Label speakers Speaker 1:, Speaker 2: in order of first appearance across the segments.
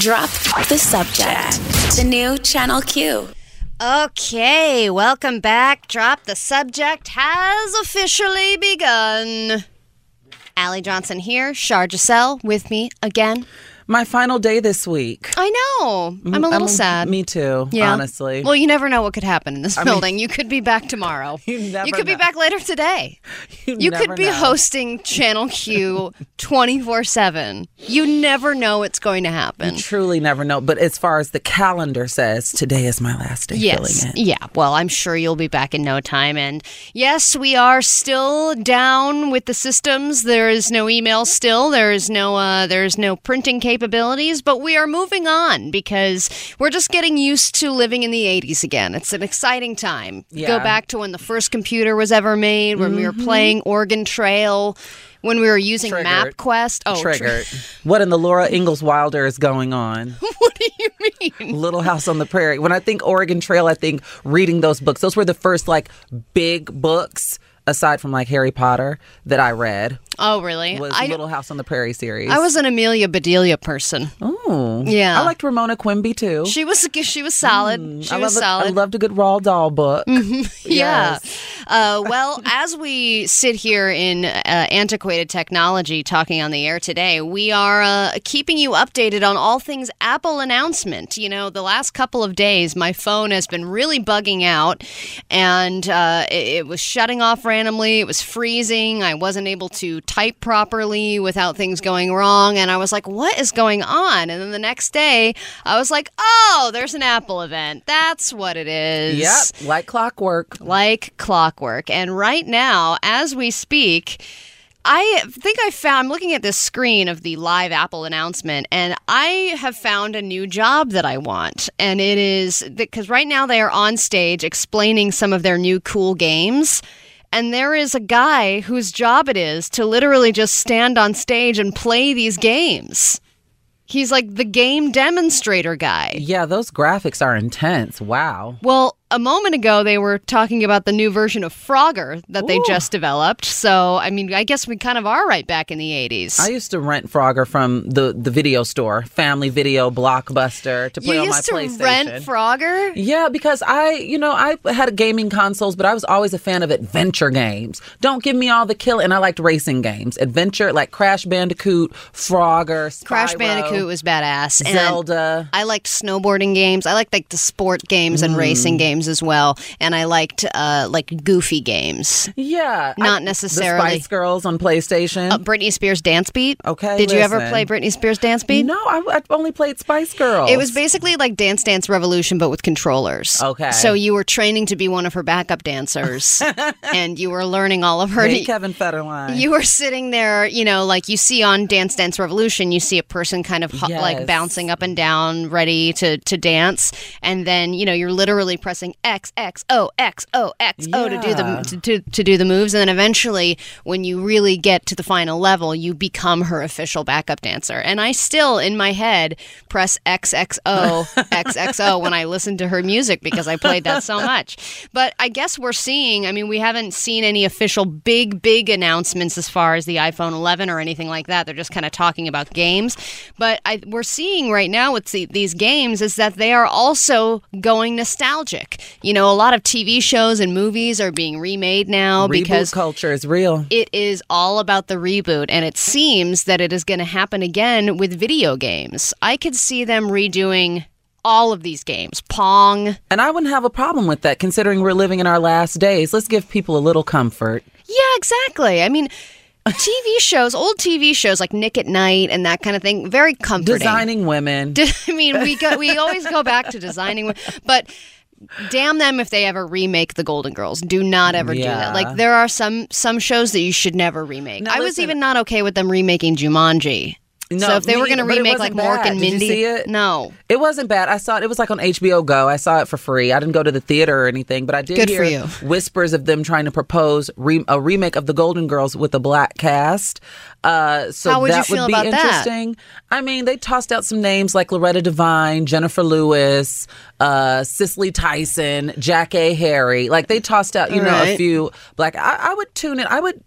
Speaker 1: Drop the subject. The new Channel Q.
Speaker 2: Okay, welcome back. Drop the subject has officially begun. Allie Johnson here, Shar Giselle with me again.
Speaker 3: My final day this week.
Speaker 2: I know. I'm a little sad.
Speaker 3: Me too,
Speaker 2: Yeah.
Speaker 3: honestly.
Speaker 2: Well, you never know what could happen in this
Speaker 3: mean-
Speaker 2: building. you could be back tomorrow.
Speaker 3: You never
Speaker 2: could be back later today. You
Speaker 3: never
Speaker 2: could be
Speaker 3: know.
Speaker 2: hosting Channel Q 24 7. You never know what's going to happen.
Speaker 3: Truly never know. But as far as the calendar says, today is my last day
Speaker 2: Yes.
Speaker 3: filling it.
Speaker 2: Yeah. Well, I'm sure you'll be back in no time. And yes, we are still down with the systems. There is no email still. There is no uh, there is no printing capabilities. But we are moving on because we're just getting used to living in the 80s again. It's an exciting time. Go back to when the first computer was ever made, when we were mm-hmm. playing Oregon Trail, when we were using
Speaker 3: Triggered.
Speaker 2: MapQuest. Oh, tri-
Speaker 3: Triggered. what in the Laura Ingalls Wilder is going on?
Speaker 2: what do you mean?
Speaker 3: Little House on the Prairie. When I think Oregon Trail, I think reading those books. Those were the first like big books aside from like Harry Potter that I read.
Speaker 2: Oh, really?
Speaker 3: Was
Speaker 2: I,
Speaker 3: Little House on the Prairie series.
Speaker 2: I was an Amelia Bedelia person.
Speaker 3: Oh,
Speaker 2: Yeah.
Speaker 3: I liked Ramona Quimby too.
Speaker 2: She was she was solid. she
Speaker 3: Mm, I
Speaker 2: was
Speaker 3: love
Speaker 2: solid.
Speaker 3: A, I loved a good Roald Dahl book.
Speaker 2: yeah. Uh, well, as we sit here in uh, antiquated technology talking on the air today, we are uh, keeping you updated on all things Apple announcement. You know, the last couple of days, my phone has been really bugging out, and uh, it, it was shutting off randomly. It was freezing. I wasn't able to type properly without things going wrong, and I was like, "What is going on?" And then the next day, I was like, "Oh, there's an Apple event. That's what it is."
Speaker 3: Yep, like clockwork.
Speaker 2: like clockwork. And right now, as we speak, I think I found, I'm looking at this screen of the live Apple announcement, and I have found a new job that I want. And it is because right now they are on stage explaining some of their new cool games. And there is a guy whose job it is to literally just stand on stage and play these games. He's like the game demonstrator guy.
Speaker 3: Yeah, those graphics are intense. Wow.
Speaker 2: Well, a moment ago they were talking about the new version of Frogger that they just developed. So, I mean, I guess we kind of are right back in the 80s.
Speaker 3: I used to rent Frogger from the, the video store, Family Video, Blockbuster, to play
Speaker 2: you
Speaker 3: on my PlayStation.
Speaker 2: used to rent Frogger?
Speaker 3: yeah, because I, you know, I had gaming consoles, but I was always a fan of adventure games. Don't give me all the kill, and I liked racing games. Adventure, like Crash Bandicoot, Frogger,
Speaker 2: Crash Bandicoot was badass. And
Speaker 3: Zelda.
Speaker 2: I liked snowboarding games. I liked like the sport games and
Speaker 3: Mm.
Speaker 2: racing games as well. And I liked uh, like goofy games.
Speaker 3: Yeah,
Speaker 2: Not
Speaker 3: I-
Speaker 2: necessarily-
Speaker 3: The Spice Girls on PlayStation.
Speaker 2: Uh, Britney Spears Dance Beat.
Speaker 3: Okay,
Speaker 2: Did you ever play Britney Spears Dance Beat?
Speaker 3: no, I, I only played Spice Girls.
Speaker 2: It was basically like Dance Dance Revolution, but with controllers.
Speaker 3: Okay.
Speaker 2: So you were training to be one of her backup dancers, and you were learning all of her.
Speaker 3: Hey, Kevin Federline.
Speaker 2: you were sitting there, you know, like you see on Dance Dance Revolution, you see a person kind of ho- like bouncing up and down, ready to to dance, and then you know you're literally pressing X X O X O X O to do the to, to, to do the moves, and then eventually, when you really get to the final level, you become her official backup dancer. And I still, in my head, press XXO XXO when I listen to her music because I played that so much. But I guess we're seeing. I mean, we haven't seen any official big big announcements as far as the iPhone 11 or anything like that. They're just kind of talking about games. But I, we're seeing right now with the, these games is that they are also going nostalgic. You know, a lot of TV shows and movies are being remade now
Speaker 3: Reboot
Speaker 2: because
Speaker 3: culture is real.
Speaker 2: it is all about the reboot, and it seems that it is going to happen again with video games. I could see them redoing all of these games Pong.
Speaker 3: And I wouldn't have a problem with that considering we're living in our last days. Let's give people a little comfort.
Speaker 2: Yeah, exactly. I mean, TV shows, old TV shows like Nick at Night and that kind of thing, very comforting.
Speaker 3: Designing women.
Speaker 2: I mean, we go, we always go back to designing, women, but damn them if they ever remake the Golden Girls. Do not ever do that. Like there are some some shows that you should never remake.
Speaker 3: Now,
Speaker 2: I was even not okay with them remaking Jumanji.
Speaker 3: No,
Speaker 2: so if they
Speaker 3: me
Speaker 2: were going to
Speaker 3: either, but it
Speaker 2: remake like
Speaker 3: wasn't
Speaker 2: Mork
Speaker 3: bad.
Speaker 2: and
Speaker 3: Did you
Speaker 2: Mindy,
Speaker 3: see it?
Speaker 2: no.
Speaker 3: It wasn't bad. I saw it. It was like on HBO Go. I saw it for free. I didn't go to the theater or anything, but I did
Speaker 2: Good
Speaker 3: hear whispers of them trying to propose re- a remake of the Golden Girls with a black cast. Uh, so
Speaker 2: How would
Speaker 3: that
Speaker 2: feel
Speaker 3: would be
Speaker 2: about that?
Speaker 3: interesting. I mean, they tossed out some names like Loretta Devine, Jennifer Lewis, uh, Cicely Tyson, Jackée Harry. Like they tossed out, you know, a few black. I, I would tune in. I would.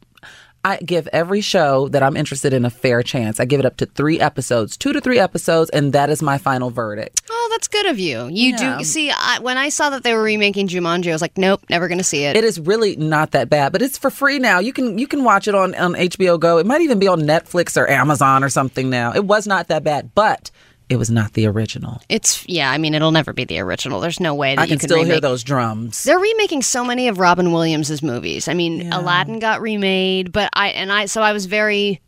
Speaker 3: I give every show that I'm interested in a fair chance. I give it up to three episodes, two to three episodes, and that is my final verdict.
Speaker 2: Oh, that's good of you. You
Speaker 3: Yeah.
Speaker 2: do see. I, when I saw that they were remaking Jumanji, I was like, nope, never going to see it.
Speaker 3: It is really not that bad, but it's for free now. You can you can watch it on on HBO Go. It might even be on Netflix or Amazon or something now. It was not that bad, but it was not the original.
Speaker 2: It's yeah. I mean, it'll never be the original. There's no way that
Speaker 3: I
Speaker 2: you
Speaker 3: can still
Speaker 2: remake.
Speaker 3: hear those drums.
Speaker 2: They're remaking so many of Robin Williams' movies. I mean,
Speaker 3: Yeah.
Speaker 2: Aladdin got remade, but I and I so I was very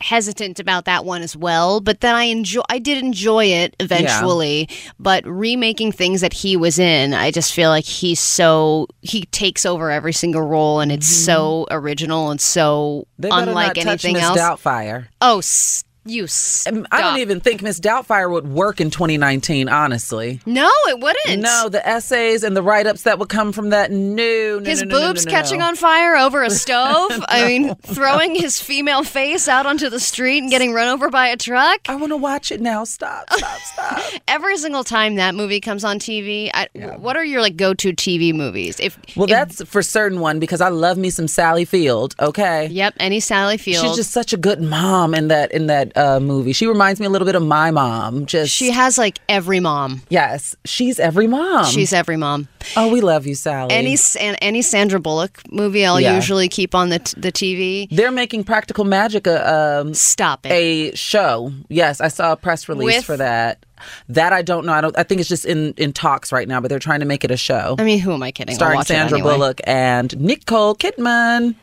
Speaker 2: hesitant about that one as well. But then I enjoy I did enjoy it eventually. But remaking things that he was in, I just feel like he's so he takes over every single role and it's so mm-hmm. original and so
Speaker 3: They
Speaker 2: unlike
Speaker 3: not
Speaker 2: anything else.
Speaker 3: Doubtfire.
Speaker 2: oh, s- you stop.
Speaker 3: I don't even think Miss Doubtfire would work in 2019. Honestly,
Speaker 2: No, it wouldn't.
Speaker 3: no. The essays and the write ups that would come from that. No, no,
Speaker 2: His
Speaker 3: no, no,
Speaker 2: boobs catching on fire over a stove. I mean, throwing his female face out onto the street and getting run over by a truck.
Speaker 3: I want to watch it now. Stop, stop, stop.
Speaker 2: Every single time that movie comes on TV, I, what are your like go-to TV movies? If
Speaker 3: Well,
Speaker 2: if-
Speaker 3: that's for certain one because I love me some Sally Field. Okay.
Speaker 2: yep, any Sally Field.
Speaker 3: She's just such a good mom in that in that uh, movie. She reminds me a little bit of my mom. Just
Speaker 2: she has like every mom.
Speaker 3: yes, she's every mom.
Speaker 2: She's every mom.
Speaker 3: oh, we love you, Sally.
Speaker 2: Any any Sandra Bullock movie, I'll
Speaker 3: Yeah.
Speaker 2: usually keep on the t- the TV.
Speaker 3: They're making Practical Magic a um,
Speaker 2: Stop it.
Speaker 3: a show. Yes, I saw a press release
Speaker 2: With-
Speaker 3: for that. That I don't know. I don't. I think it's just in in talks right now, but they're trying to make it a show
Speaker 2: I mean, who am I kidding?
Speaker 3: Starring Sandra
Speaker 2: anyway.
Speaker 3: Bullock and Nicole Kidman.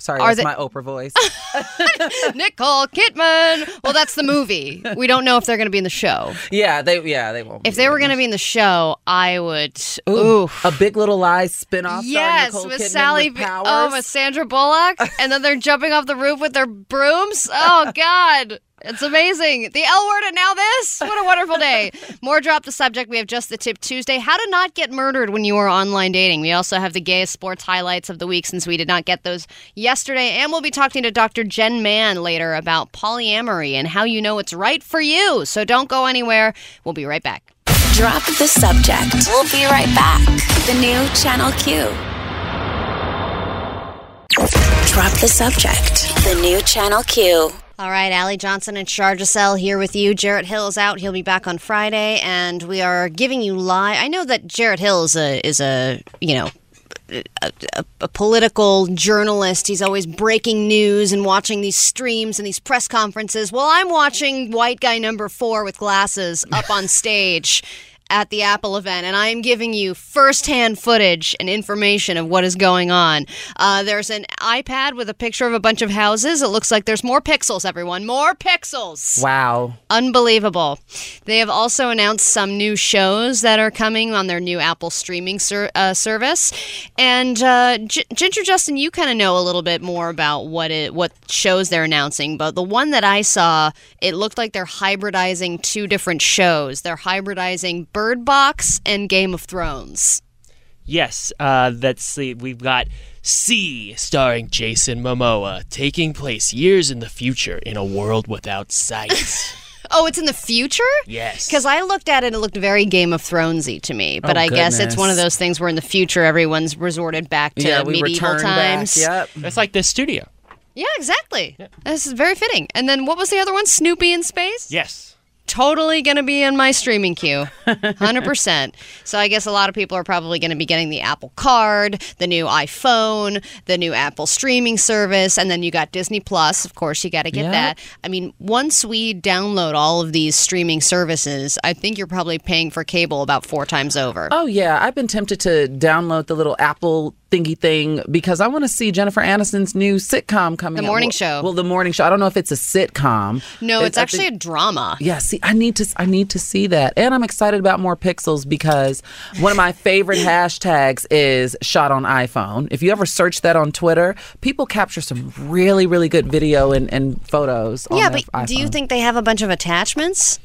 Speaker 3: Sorry,
Speaker 2: Are
Speaker 3: that's
Speaker 2: they-
Speaker 3: my Oprah voice.
Speaker 2: Nicole Kidman. Well, that's the movie. We don't know if they're going to be in the show.
Speaker 3: yeah, they yeah they won't.
Speaker 2: If
Speaker 3: be
Speaker 2: they were going to be in the show, I would.
Speaker 3: Ooh,
Speaker 2: Ooh.
Speaker 3: a Big Little Lies spinoff.
Speaker 2: Yes,
Speaker 3: starring
Speaker 2: with
Speaker 3: Kidman
Speaker 2: Sally.
Speaker 3: with
Speaker 2: B- oh,
Speaker 3: powers.
Speaker 2: oh, with Sandra Bullock, and then they're jumping off the roof with their brooms. Oh God, it's amazing. The L word and now this. What a wonderful day. More drop the subject. We have just the tip Tuesday. How to not get murdered when you are online dating. We also have the gayest sports highlights of the week since we did not get those yesterday, and we'll be talking to Dr. Jen Mann later about polyamory and how you know it's right for you. So don't go anywhere. We'll be right back.
Speaker 1: Drop the subject. We'll be right back. The new Channel Q. Drop the subject. The new Channel Q.
Speaker 2: All right, Allie Johnson and Shar Giselle here with you. Jarrett Hill is out; he'll be back on Friday, and we are giving you live. I know that Jarrett Hill is a is a you know a, a, a political journalist. He's always breaking news and watching these streams and these press conferences. Well, I'm watching white guy number four with glasses up on stage. At the Apple event, and I am giving you firsthand footage and information of what is going on. Uh, there's an iPad with a picture of a bunch of houses. It looks like there's more pixels, everyone. More pixels.
Speaker 3: Wow.
Speaker 2: Unbelievable. They have also announced some new shows that are coming on their new Apple streaming ser- uh, service. And uh, G- Ginger Justin, you kind of know a little bit more about what it what shows they're announcing. But the one that I saw, it looked like they're hybridizing two different shows. They're hybridizing Bird Box and Game of Thrones.
Speaker 4: Yes, uh, that's the we've got See starring Jason Momoa, taking place years in the future in a world without sight.
Speaker 2: Oh, it's in the future?
Speaker 4: yes,
Speaker 2: Because I looked at it, it looked very Game of Thronesy to me. But
Speaker 3: Oh,
Speaker 2: I guess it's one of those things where in the future everyone's resorted back to
Speaker 3: yeah, we
Speaker 2: medieval times.
Speaker 3: back. Yep.
Speaker 4: It's like this studio.
Speaker 2: Yeah, exactly. This is very fitting. And then what was the other one? Snoopy in space?
Speaker 4: Yes,
Speaker 2: Totally going to be in my streaming queue. 100%. so I guess a lot of people are probably going to be getting the Apple Card, the new iPhone, the new Apple streaming service, and then you got Disney Plus. Of course, you got to get that. I mean, once we download all of these streaming services, I think you're probably paying for cable about four times over.
Speaker 3: Oh yeah, I've been tempted to download the little Apple thingy thing because I want to see Jennifer Aniston's new sitcom coming.
Speaker 2: The morning show.
Speaker 3: Well, the morning show. I don't know if it's a sitcom.
Speaker 2: no, it's
Speaker 3: I
Speaker 2: actually
Speaker 3: think-
Speaker 2: a drama.
Speaker 3: Yeah, see, I need to I need to see that. And I'm excited about more pixels because one of my favorite hashtags is shot on iPhone. If you ever search that on Twitter, people capture some really, really good video and, and photos on
Speaker 2: Yeah, but do you think they have a bunch of attachments?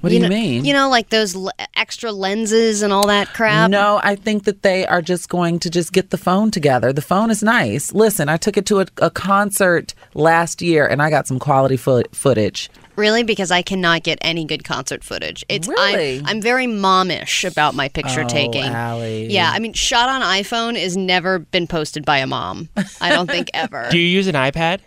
Speaker 3: What do you
Speaker 2: know,
Speaker 3: mean?
Speaker 2: You know, like those l- extra lenses and all that crap.
Speaker 3: No, I think that they are just going to just get the phone together. The phone is nice. Listen, I took it to a, a concert last year and I got some quality fo- footage.
Speaker 2: Really, because I cannot get any good concert footage. It's
Speaker 3: Really?
Speaker 2: I'm, I'm very momish about my picture
Speaker 3: Oh,
Speaker 2: taking.
Speaker 3: Allie.
Speaker 2: Yeah, I mean, shot on iPhone is never been posted by a mom. I don't think ever.
Speaker 4: Do you use an iPad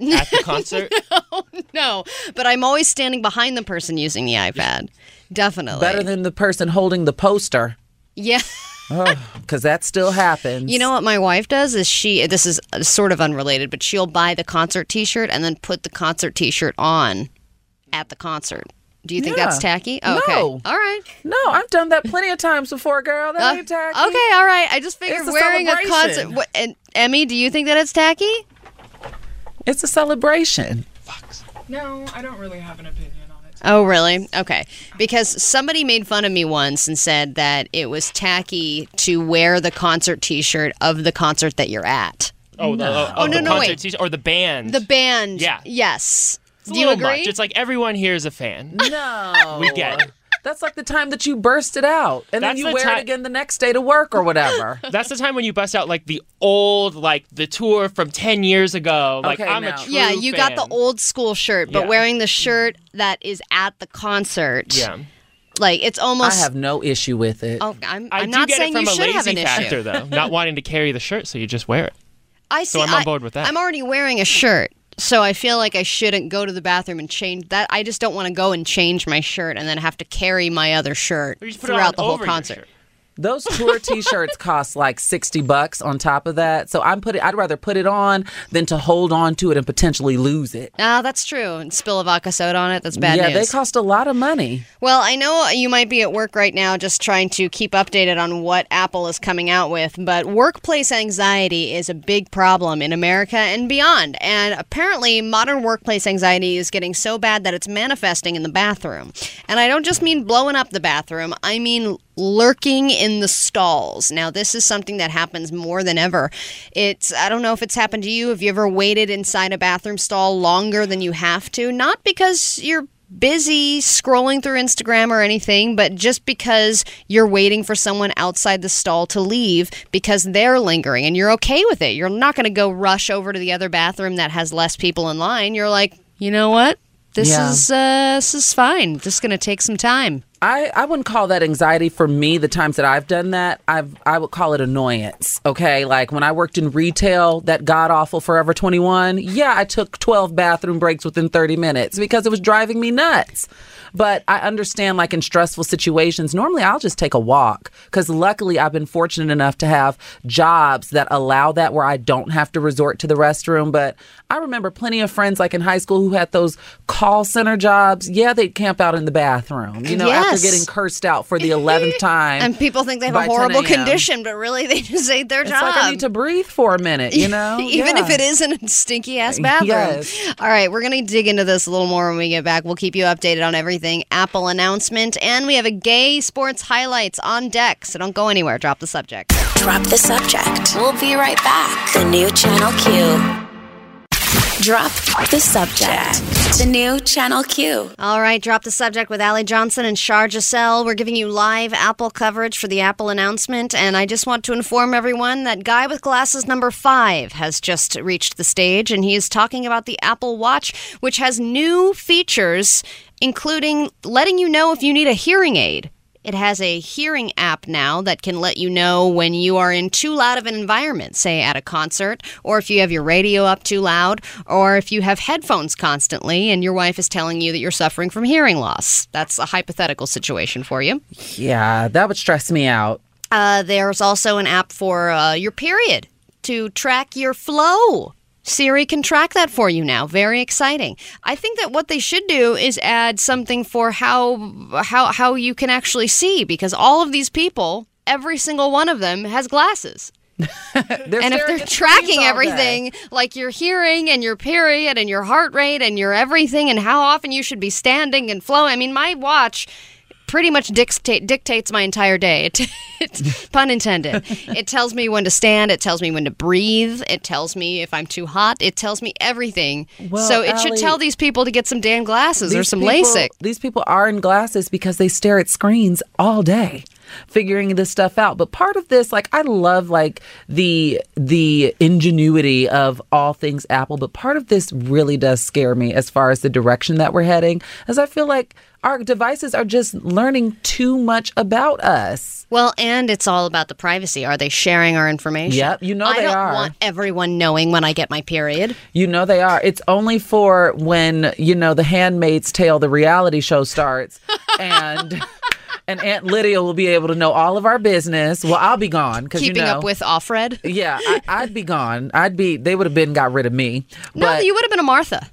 Speaker 4: at the concert?
Speaker 2: no, no, but I'm always standing behind the person using the iPad. Definitely.
Speaker 3: Better than the person holding the poster,
Speaker 2: yeah.
Speaker 3: because that still happens.
Speaker 2: You know what my wife does is she this is uh, sort of unrelated, but she'll buy the concert T-shirt and then put the concert T-shirt on at the concert. Do you think
Speaker 3: Yeah.
Speaker 2: that's tacky? Oh, okay. All right.
Speaker 3: No, I've done that plenty of times before, girl. That
Speaker 2: Uh,
Speaker 3: ain't tacky.
Speaker 2: okay, all right. I just figured
Speaker 3: It's a
Speaker 2: wearing a concert. What, and Emmy, do you think that it's tacky?
Speaker 3: It's a celebration.
Speaker 5: No, I don't really have an opinion on it.
Speaker 2: Oh, really? Okay. Because somebody made fun of me once and said that it was tacky to wear the concert T-shirt of the concert that you're at.
Speaker 4: Oh, the, oh,
Speaker 2: Oh, oh no,
Speaker 4: the
Speaker 2: no,
Speaker 4: concert
Speaker 2: wait.
Speaker 4: t-shirt- or the band.
Speaker 2: The band.
Speaker 4: Yeah.
Speaker 2: Yes.
Speaker 4: It's a
Speaker 2: Do you agree?
Speaker 4: Much. It's like everyone here is a fan.
Speaker 3: No.
Speaker 4: We get it.
Speaker 3: That's like the time that you burst it out and
Speaker 4: That's
Speaker 3: then you
Speaker 4: the
Speaker 3: wear
Speaker 4: ti-
Speaker 3: it again the next day to work or whatever.
Speaker 4: That's the time when you bust out like the old, like the tour from ten years ago. Like
Speaker 3: Okay,
Speaker 4: I'm
Speaker 3: now.
Speaker 4: a true
Speaker 2: Yeah, you got the old school shirt, but
Speaker 4: Yeah.
Speaker 2: wearing the shirt that is at the concert.
Speaker 4: Yeah,
Speaker 2: Like it's almost
Speaker 3: I
Speaker 2: almost.
Speaker 3: have no issue with it.
Speaker 2: Oh, I'm,
Speaker 4: I
Speaker 2: I'm
Speaker 4: do
Speaker 2: not
Speaker 4: get
Speaker 2: saying
Speaker 4: it from
Speaker 2: you
Speaker 4: a
Speaker 2: should have
Speaker 4: lazy
Speaker 2: an
Speaker 4: factor
Speaker 2: issue.
Speaker 4: though, not wanting to carry the shirt, so you just wear it.
Speaker 2: I see.
Speaker 4: I'm on board with that.
Speaker 2: I'm already wearing a shirt, so I feel like I shouldn't go to the bathroom and change that. I just don't want to go and change my shirt and then have to carry my other shirt
Speaker 4: Or you just put it on
Speaker 2: throughout the whole concert.
Speaker 3: Those tour T-shirts cost like sixty bucks on top of that. So I'm putting. I'd rather put it on than to hold on to it and potentially lose it.
Speaker 2: Ah, that's true. And spill a vodka soda on it. That's bad
Speaker 3: yeah,
Speaker 2: news.
Speaker 3: they cost a lot of money.
Speaker 2: Well, I know you might be at work right now just trying to keep updated on what Apple is coming out with, but workplace anxiety is a big problem in America and beyond. And apparently, modern workplace anxiety is getting so bad that it's manifesting in the bathroom. And I don't just mean blowing up the bathroom, I mean lurking in the stalls. Now, this is something that happens more than ever. It's, I don't know if it's happened to you. Have you ever waited inside a bathroom stall longer than you have to? Not because you're busy scrolling through Instagram or anything, but just because you're waiting for someone outside the stall to leave because they're lingering and you're okay with it. You're not going to go rush over to the other bathroom that has less people in line. You're like, you know what? This
Speaker 3: Yeah.
Speaker 2: is uh, this is fine. This is going to take some time.
Speaker 3: I, I wouldn't call that anxiety for me. The times that I've done that, I've I would call it annoyance. Okay, like when I worked in retail, that god awful Forever Twenty One. Yeah, I took twelve bathroom breaks within thirty minutes because it was driving me nuts. But I understand, like in stressful situations, normally I'll just take a walk because luckily I've been fortunate enough to have jobs that allow that where I don't have to resort to the restroom. But I remember plenty of friends, like in high school, who had those call center jobs. Yeah, they'd camp out in the bathroom, you know, after
Speaker 2: Yes.
Speaker 3: getting cursed out for the 11th time.
Speaker 2: And people think they have
Speaker 3: by
Speaker 2: a
Speaker 3: 10
Speaker 2: horrible
Speaker 3: a.m.
Speaker 2: condition, but really they just ate their job.
Speaker 3: It's
Speaker 2: job.
Speaker 3: like I need to breathe for a minute, you know?
Speaker 2: Even if it is in a stinky ass bathroom.
Speaker 3: Yes.
Speaker 2: All right, we're going to dig into this a little more when we get back. We'll keep you updated on everything Apple announcement, and we have a gay sports highlights on deck. So don't go anywhere. Drop the subject.
Speaker 1: Drop the subject. We'll be right back. The new Channel Q. Drop the subject. The new Channel Q.
Speaker 2: All right, drop the subject with Allie Johnson and Shar Giselle. We're giving you live Apple coverage for the Apple announcement, and I just want to inform everyone that Guy with Glasses number five has just reached the stage, and he is talking about the Apple Watch, which has new features, including letting you know if you need a hearing aid. It has a hearing app now that can let you know when you are in too loud of an environment, say at a concert, or if you have your radio up too loud, or if you have headphones constantly and your wife is telling you that you're suffering from hearing loss. That's a hypothetical situation for you.
Speaker 3: Yeah, that would stress me out.
Speaker 2: Uh, there's also an app for uh, your period to track your flow. Siri can track that for you now. Very exciting. I think that what they should do is add something for how how how you can actually see because all of these people, every single one of them has glasses. And if they're tracking everything, like your hearing and your period and your heart rate and your everything and how often you should be standing and flowing. I mean, my watch pretty much dictate, dictates my entire day. It, it, pun intended. it tells me when to stand. It tells me when to breathe. It tells me if I'm too hot. It tells me everything.
Speaker 3: Well,
Speaker 2: so it should tell these people to get some damn glasses or some
Speaker 3: people-
Speaker 2: LASIK.
Speaker 3: These people are in glasses because they stare at screens all day. Figuring this stuff out. But part of this, like I love like the the ingenuity of all things Apple, but part of this really does scare me as far as the direction that we're heading, as I feel like our devices are just learning too much about us.
Speaker 2: Well, and it's all about the privacy. Are they sharing our information?
Speaker 3: Yep, you know
Speaker 2: I
Speaker 3: they
Speaker 2: don't
Speaker 3: are.
Speaker 2: want everyone knowing when I get my period.
Speaker 3: You know they are. It's only for when, you know, the handmaid's tale, the reality show starts and and Aunt Lydia will be able to know all of our business. Well, I'll be gone because you
Speaker 2: Keeping
Speaker 3: know.
Speaker 2: up with Offred.
Speaker 3: yeah, I, I'd be gone. I'd be. They would have been got rid of me.
Speaker 2: No,
Speaker 3: But
Speaker 2: you would have been a Martha.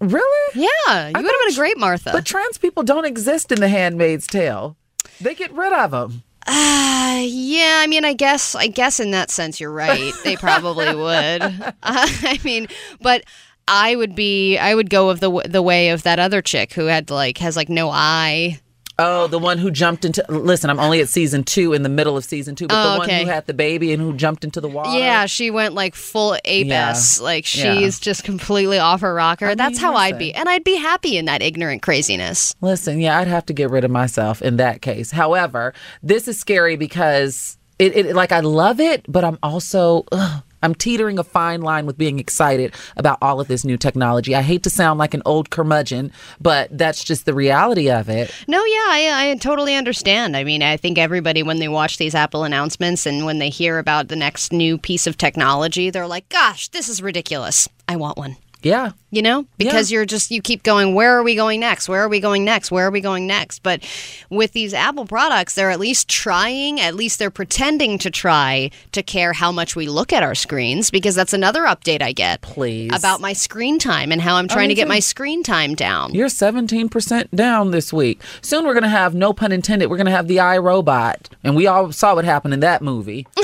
Speaker 3: really,
Speaker 2: Yeah, you would have been a great Martha.
Speaker 3: but trans people don't exist in the Handmaid's Tale. They get rid of them.
Speaker 2: Uh, yeah, I mean, I guess, I guess in that sense, you're right. They probably would. Uh, I mean, but I would be, I would go of the the way of that other chick who had like has like no eye.
Speaker 3: Oh, the one who jumped into. Listen, I'm only at season two, in the middle of season two, but
Speaker 2: Oh,
Speaker 3: the
Speaker 2: okay.
Speaker 3: one who had the baby and who jumped into the water.
Speaker 2: Yeah, she went like full ape
Speaker 3: Yeah.
Speaker 2: Like
Speaker 3: Yeah.
Speaker 2: she's just completely off her rocker. That's how I'd be, and I'd be happy in that ignorant craziness.
Speaker 3: Listen, yeah, I'd have to get rid of myself in that case. However, this is scary because it, it like I love it, but I'm also ugh, I'm teetering a fine line with being excited about all of this new technology. I hate to sound like an old curmudgeon, but that's just the reality of it.
Speaker 2: No, yeah, I, I totally understand. I mean, I think everybody, when they watch these Apple announcements and when they hear about the next new piece of technology, they're like, gosh, this is ridiculous. I want one.
Speaker 3: Yeah.
Speaker 2: You know, because you're just, you keep going, where are we going next? Where are we going next? Where are we going next? But with these Apple products, they're at least trying, at least they're pretending to try to care how much we look at our screens, because that's another update I get.
Speaker 3: Please.
Speaker 2: About my screen time and how I'm oh, trying
Speaker 3: me
Speaker 2: to get my screen time down.
Speaker 3: You're 17% down this week. Soon we're going to have, no pun intended, we're going to have the iRobot. And we all saw what happened in that movie.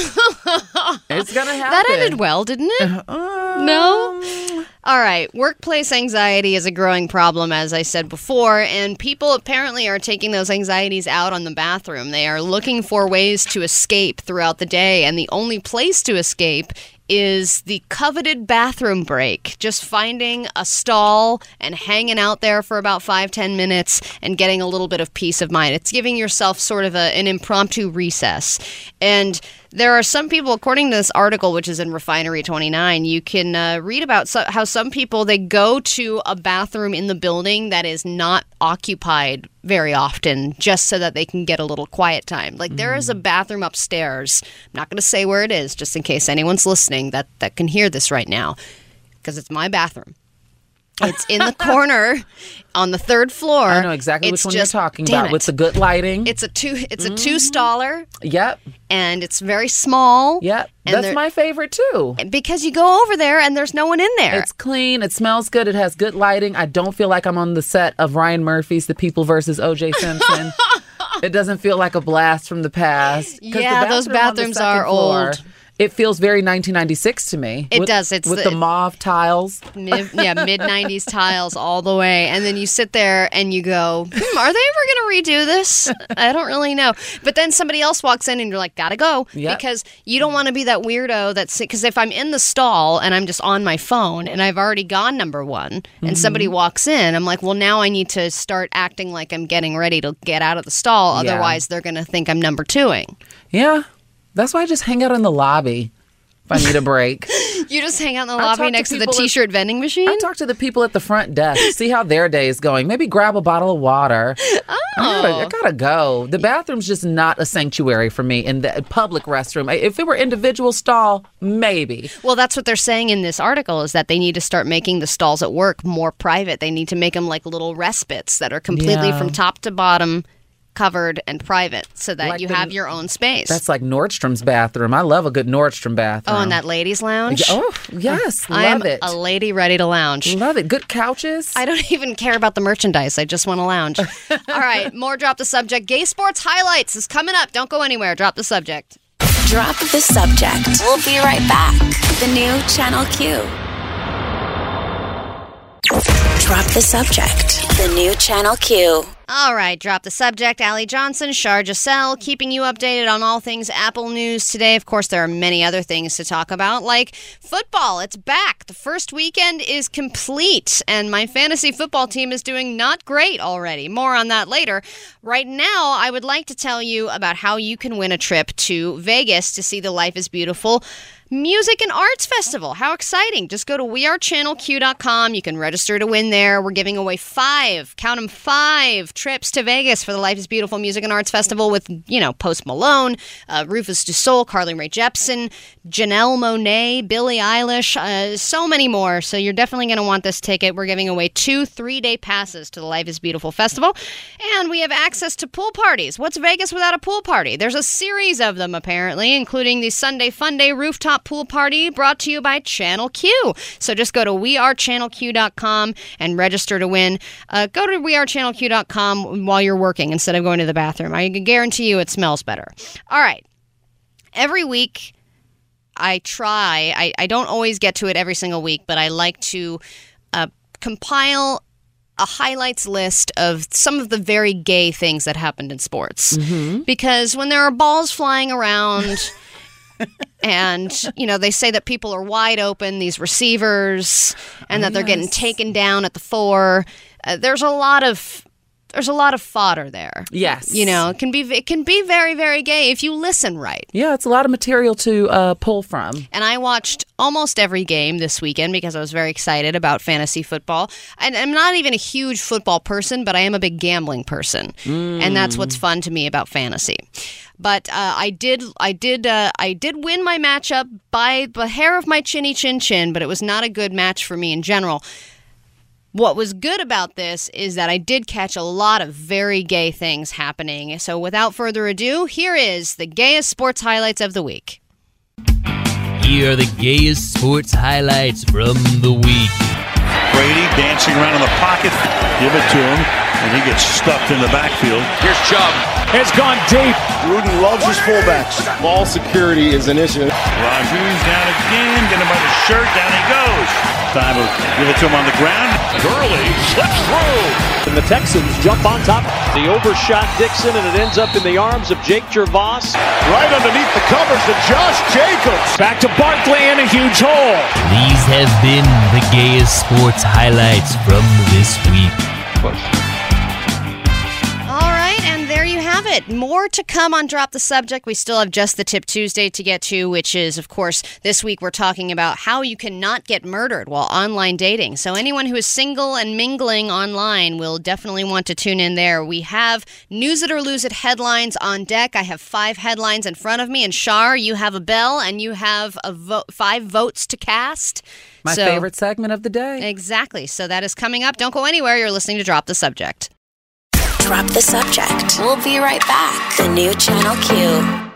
Speaker 3: it's going to happen.
Speaker 2: That ended well, didn't it? Um, no? All right. Workplace anxiety is a growing problem, as I said before, and people apparently are taking those anxieties out on the bathroom. They are looking for ways to escape throughout the day, and the only place to escape is the coveted bathroom break. Just finding a stall and hanging out there for about five, ten minutes and getting a little bit of peace of mind. It's giving yourself sort of a, an impromptu recess. And there are some people, according to this article, which is in Refinery 29, you can uh, read about so, how some people they go to a bathroom in the building that is not occupied very often, just so that they can get a little quiet time. Like there is a bathroom upstairs. I'm not going to say where it is, just in case anyone's listening that that can hear this right now, because it's my bathroom. It's in the corner on the third floor.
Speaker 3: I know exactly
Speaker 2: It's
Speaker 3: which one
Speaker 2: just-
Speaker 3: you're talking about with
Speaker 2: it.
Speaker 3: the good lighting.
Speaker 2: It's a two. It's a mm-hmm. two staller,
Speaker 3: yep.
Speaker 2: and it's very small.
Speaker 3: Yep.
Speaker 2: And
Speaker 3: That's my favorite too.
Speaker 2: because you go over there and there's no one in there.
Speaker 3: It's clean. It smells good. It has good lighting. I don't feel like I'm on the set of Ryan Murphy's The People versus O.J. Simpson. it doesn't feel like a blast from the past.
Speaker 2: Yeah, those
Speaker 3: bathroom the
Speaker 2: bathrooms are
Speaker 3: floor,
Speaker 2: old.
Speaker 3: It feels very 1996 to me.
Speaker 2: It
Speaker 3: with-
Speaker 2: does. It's
Speaker 3: with
Speaker 2: the-
Speaker 3: the, mauve tiles.
Speaker 2: mid, yeah, mid '90s tiles all the way, and then you sit there and you go, hmm, "Are they ever going to redo this?" I don't really know. But then somebody else walks in, and you're like, "Gotta go,"
Speaker 3: Yep.
Speaker 2: because you don't want to be that weirdo that's because if I'm in the stall and I'm just on my phone and I've already gone number one, and
Speaker 3: Mm-hmm.
Speaker 2: somebody walks in, I'm like, "Well, now I need to start acting like I'm getting ready to get out of the stall,
Speaker 3: Yeah.
Speaker 2: otherwise they're going to think I'm number twoing."
Speaker 3: Yeah. That's why I just hang out in the lobby if I need a break.
Speaker 2: You just hang out in the lobby
Speaker 3: to
Speaker 2: next to the T-shirt vending machine.
Speaker 3: I talk to the people at the front desk, see how their day is going. Maybe grab a bottle of water. Oh. I gotta, I oh. gotta go. The bathroom's just not a sanctuary for me in the public restroom. If it were individual stall, maybe.
Speaker 2: Well, that's what they're saying in this article is that they need to start making the stalls at work more private. They need to make them like little respites that are completely
Speaker 3: Yeah.
Speaker 2: from top to bottom covered and private so that
Speaker 3: Like
Speaker 2: you
Speaker 3: the-
Speaker 2: have your own space.
Speaker 3: That's like Nordstrom's bathroom. I love a good Nordstrom bathroom.
Speaker 2: oh, and that ladies lounge.
Speaker 3: Oh, yes.
Speaker 2: I am
Speaker 3: love it.
Speaker 2: a lady ready to lounge.
Speaker 3: love it. Good couches.
Speaker 2: I don't even care about the merchandise. I just want to lounge. All right, more drop the subject. Gay sports highlights is coming up. Don't go anywhere. Drop the subject.
Speaker 1: Drop the subject. We'll be right back. The new Channel Q. Drop the subject. The new Channel Q.
Speaker 2: All right, drop the subject. Allie Johnson, Shar Giselle, keeping you updated on all things Apple news today. Of course, there are many other things to talk about, like football. It's back. The first weekend is complete, and my fantasy football team is doing not great already. More on that later. Right now, I would like to tell you about how you can win a trip to Vegas to see the Life is Beautiful Music and Arts Festival. How exciting. Just go to wearechannelq.com. You can register to win there. We're giving away five, count them five trips to Vegas for the Life is Beautiful Music and Arts Festival with, you know, Post Malone, uh, Rufus Du Sol, Carly Rae Jepsen, Janelle Monáe, Billie Eilish, uh, so many more. So you're definitely going to want this ticket. We're giving away two three day passes to the Life is Beautiful Festival. And we have access to pool parties. What's Vegas without a pool party? There's a series of them, apparently, including the Sunday Fun Day rooftop pool party brought to you by Channel Q. So just go to wearechannelq.com and register to win. Uh, go to wearechannelq.com while you're working instead of going to the bathroom. I can guarantee you it smells better. All right. Every week, I try, I, I don't always get to it every single week, but I like to uh, compile a highlights list of some of the very gay things that happened in sports. Because when there are balls flying around, and you know they say that people are wide open, these receivers, and that they're getting taken down at the four. Uh, there's a lot of there's a lot of fodder there.
Speaker 3: Yes.
Speaker 2: You know, it can be it can be very very gay if you listen right.
Speaker 3: Yeah, it's a lot of material to uh, pull from.
Speaker 2: And I watched almost every game this weekend because I was very excited about fantasy football. And I'm not even a huge football person, but I am a big gambling person, and that's what's fun to me about fantasy. But uh, I did, I did, uh, I did win my matchup by the hair of my chinny chin chin, but it was not a good match for me in general. What was good about this is that I did catch a lot of very gay things happening. So without further ado, here is the gayest sports highlights of the week.
Speaker 6: Here are the gayest sports highlights from the week.
Speaker 7: Brady dancing around in the pocket. Give it to him. And he gets stuffed in the backfield.
Speaker 8: Here's Chubb.
Speaker 9: It's gone deep.
Speaker 10: Gruden loves his fullbacks. Ball security is an issue.
Speaker 7: Rodgers down again. Get him by the shirt. Down he goes. Time to give it to him on the ground. Gurley slips through.
Speaker 9: And the Texans jump on top. The overshot Dixon, and it ends up in the arms of Jake Gervase.
Speaker 10: Right underneath the covers to Josh Jacobs.
Speaker 9: Back to Barkley in a huge hole.
Speaker 6: These have been the gayest sports highlights from this week.
Speaker 2: All it. More to come on Drop the Subject. We still have just the Tip Tuesday to get to, which is, of course, this week we're talking about how you cannot get murdered while online dating. So, anyone who is single and mingling online will definitely want to tune in there. We have News It or Lose It headlines on deck. I have five headlines in front of me, and Shar, you have a bell and you have a vo- five votes to cast.
Speaker 3: My
Speaker 2: So-
Speaker 3: favorite segment of the day.
Speaker 2: Exactly. So, that is coming up. Don't go anywhere. You're listening to Drop the Subject.
Speaker 1: Drop the subject. We'll be right back. The new Channel Q.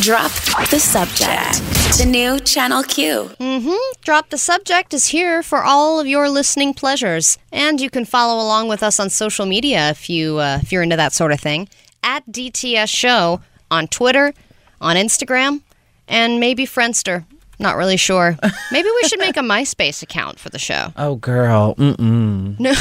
Speaker 1: Drop the subject. The new Channel Q.
Speaker 2: Mm-hmm. Drop the subject is here for all of your listening pleasures, and you can follow along with us on social media if you uh, if you're into that sort of thing. At DTS Show on Twitter, on Instagram, and maybe Friendster. Not really sure. Maybe we should make a MySpace account for the show.
Speaker 3: Oh, girl. Mm-mm.
Speaker 2: No.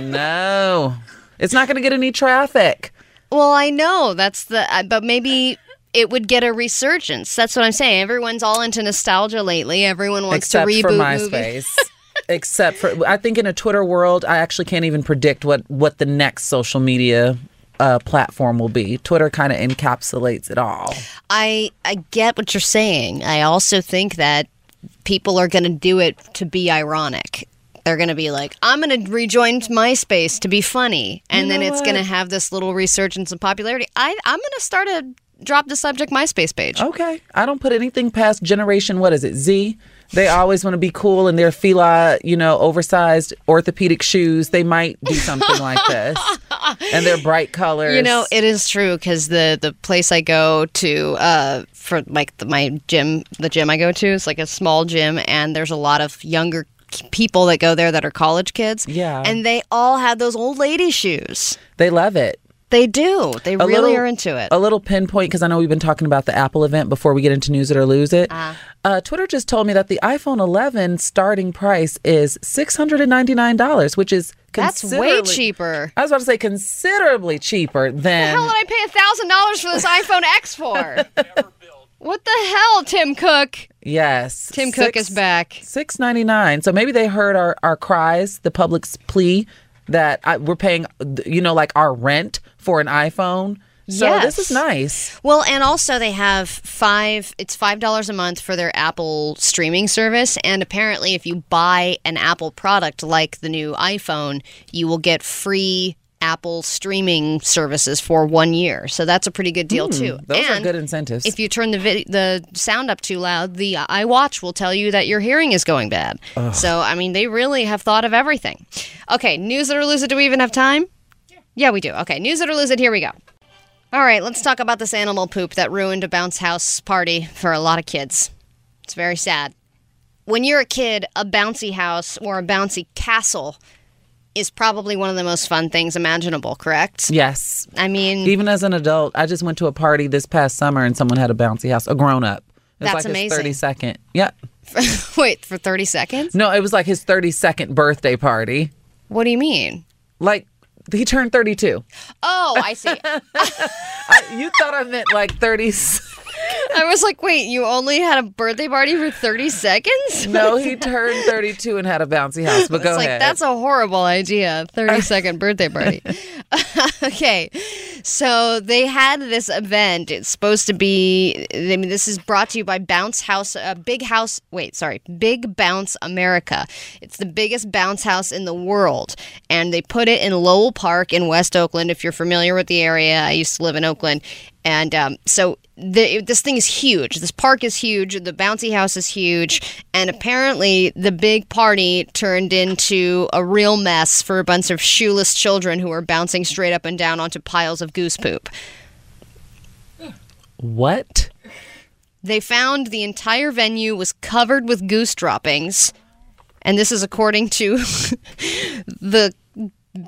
Speaker 3: no. It's not going to get any traffic.
Speaker 2: Well, I know that's the, but maybe it would get a resurgence. That's what I'm saying. Everyone's all into nostalgia lately. Everyone wants
Speaker 3: Except
Speaker 2: to reboot
Speaker 3: for
Speaker 2: movies.
Speaker 3: MySpace. Except for, I think in a Twitter world, I actually can't even predict what, what the next social media uh, platform will be. Twitter kind of encapsulates it all.
Speaker 2: I I get what you're saying. I also think that people are going to do it to be ironic. They're going to be like, I'm going to rejoin MySpace to be funny, and then
Speaker 3: know
Speaker 2: it's going to have this little resurgence in popularity. I I'm going to start a drop the subject MySpace page.
Speaker 3: Okay. I don't put anything past generation, what is it, Z? They always want to be cool in their fila, you know, oversized orthopedic shoes. They might do something like this. And their bright colors.
Speaker 2: You know, it is true because the the place I go to uh, for like the, my gym, the gym I go to is like a small gym, and there's a lot of younger people that go there that are college kids.
Speaker 3: Yeah.
Speaker 2: and they all have those old lady shoes.
Speaker 3: they love it.
Speaker 2: They do. They
Speaker 3: A
Speaker 2: really
Speaker 3: little-
Speaker 2: are into it.
Speaker 3: A little pinpoint because I know we've been talking about the Apple event before we get into news it or lose it.
Speaker 2: Uh-huh.
Speaker 3: Uh, Twitter just told me that the iPhone 11 starting price is six hundred and ninety nine dollars, which is
Speaker 2: That's way cheaper.
Speaker 3: I was about to say considerably cheaper than The
Speaker 2: hell did I pay a thousand dollars for this iPhone X for? what the hell, Tim Cook?
Speaker 3: yes,
Speaker 2: Tim Cook is back.
Speaker 3: Six ninety nine. So maybe they heard our our cries, the public's plea that I, we're paying, you know, like our rent for an iPhone. So this is nice.
Speaker 2: Well, and also they have five. It's five dollars a month for their Apple streaming service, and apparently, if you buy an Apple product like the new iPhone, you will get free Apple streaming services for one year. So that's a pretty good deal too.
Speaker 3: Hmm, Those are good incentives.
Speaker 2: If you turn the vid- the sound up too loud, the iWatch will tell you that your hearing is going bad. So I mean, they really have thought of everything. Okay, news it or lose it. Do we even have time? Yeah, we do. Okay, news it or lose it. Here we go. All right, let's talk about this animal poop that ruined a bounce house party for a lot of kids. It's very sad. When you're a kid, a bouncy house or a bouncy castle is probably one of the most fun things imaginable, correct?
Speaker 3: yes.
Speaker 2: I mean,
Speaker 3: Even as an adult, I just went to a party this past summer and someone had a bouncy house, a grown up.
Speaker 2: That's
Speaker 3: like
Speaker 2: amazing.
Speaker 3: His 32nd. Yeah.
Speaker 2: wait, for 30 seconds?
Speaker 3: No, it was like his 32nd birthday party.
Speaker 2: What do you mean?
Speaker 3: Like he turned 32.
Speaker 2: Oh, I see.
Speaker 3: I, you thought I meant like 30.
Speaker 2: I was like, wait, you only had a birthday party for 30 seconds?
Speaker 3: No, he turned 32 and had a bouncy house. But go
Speaker 2: it's like
Speaker 3: ahead.
Speaker 2: that's a horrible idea. 30 second birthday party. okay. So they had this event. It's supposed to be I mean this is brought to you by Bounce House uh, Big House wait, sorry. Big Bounce America. It's the biggest bounce house in the world and they put it in Lowell Park in West Oakland if you're familiar with the area. I used to live in Oakland. And um, so the, this thing is huge. This park is huge. The bouncy house is huge. And apparently, the big party turned into a real mess for a bunch of shoeless children who were bouncing straight up and down onto piles of goose poop.
Speaker 3: what?
Speaker 2: They found the entire venue was covered with goose droppings. And this is according to the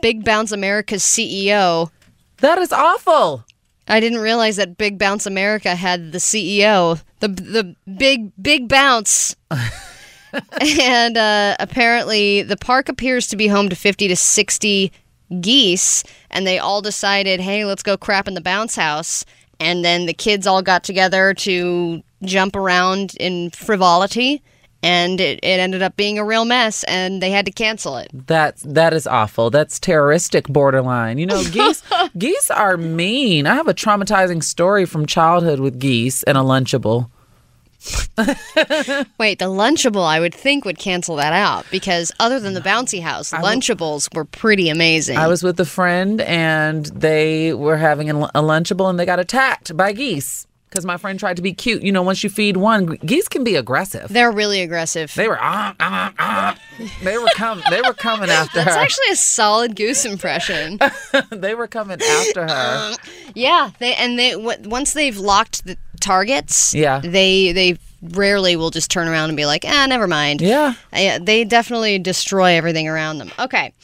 Speaker 2: Big Bounce America's CEO.
Speaker 3: That is awful.
Speaker 2: I didn't realize that Big Bounce America had the CEO, the the big big bounce. and uh, apparently, the park appears to be home to fifty to sixty geese, and they all decided, "Hey, let's go crap in the bounce house." And then the kids all got together to jump around in frivolity, and it, it ended up being a real mess, and they had to cancel it.
Speaker 3: That's that is awful. That's terroristic borderline. You know, geese geese are mean. I have a traumatizing story from childhood with geese and a lunchable.
Speaker 2: Wait, the Lunchable, I would think, would cancel that out because other than the bouncy house, Lunchables were pretty amazing.
Speaker 3: I was with a friend and they were having a lunchable and they got attacked by geese because my friend tried to be cute. You know, once you feed one, geese can be aggressive.
Speaker 2: They're really aggressive.
Speaker 3: They were ah, ah, ah. they were coming. They were coming after
Speaker 2: That's
Speaker 3: her.
Speaker 2: actually a solid goose impression.
Speaker 3: they were coming after her.
Speaker 2: yeah, they and they w- once they've locked the targets,
Speaker 3: Yeah.
Speaker 2: they they rarely will just turn around and be like, ah, never mind.
Speaker 3: Yeah.
Speaker 2: Yeah, they definitely destroy everything around them. Okay.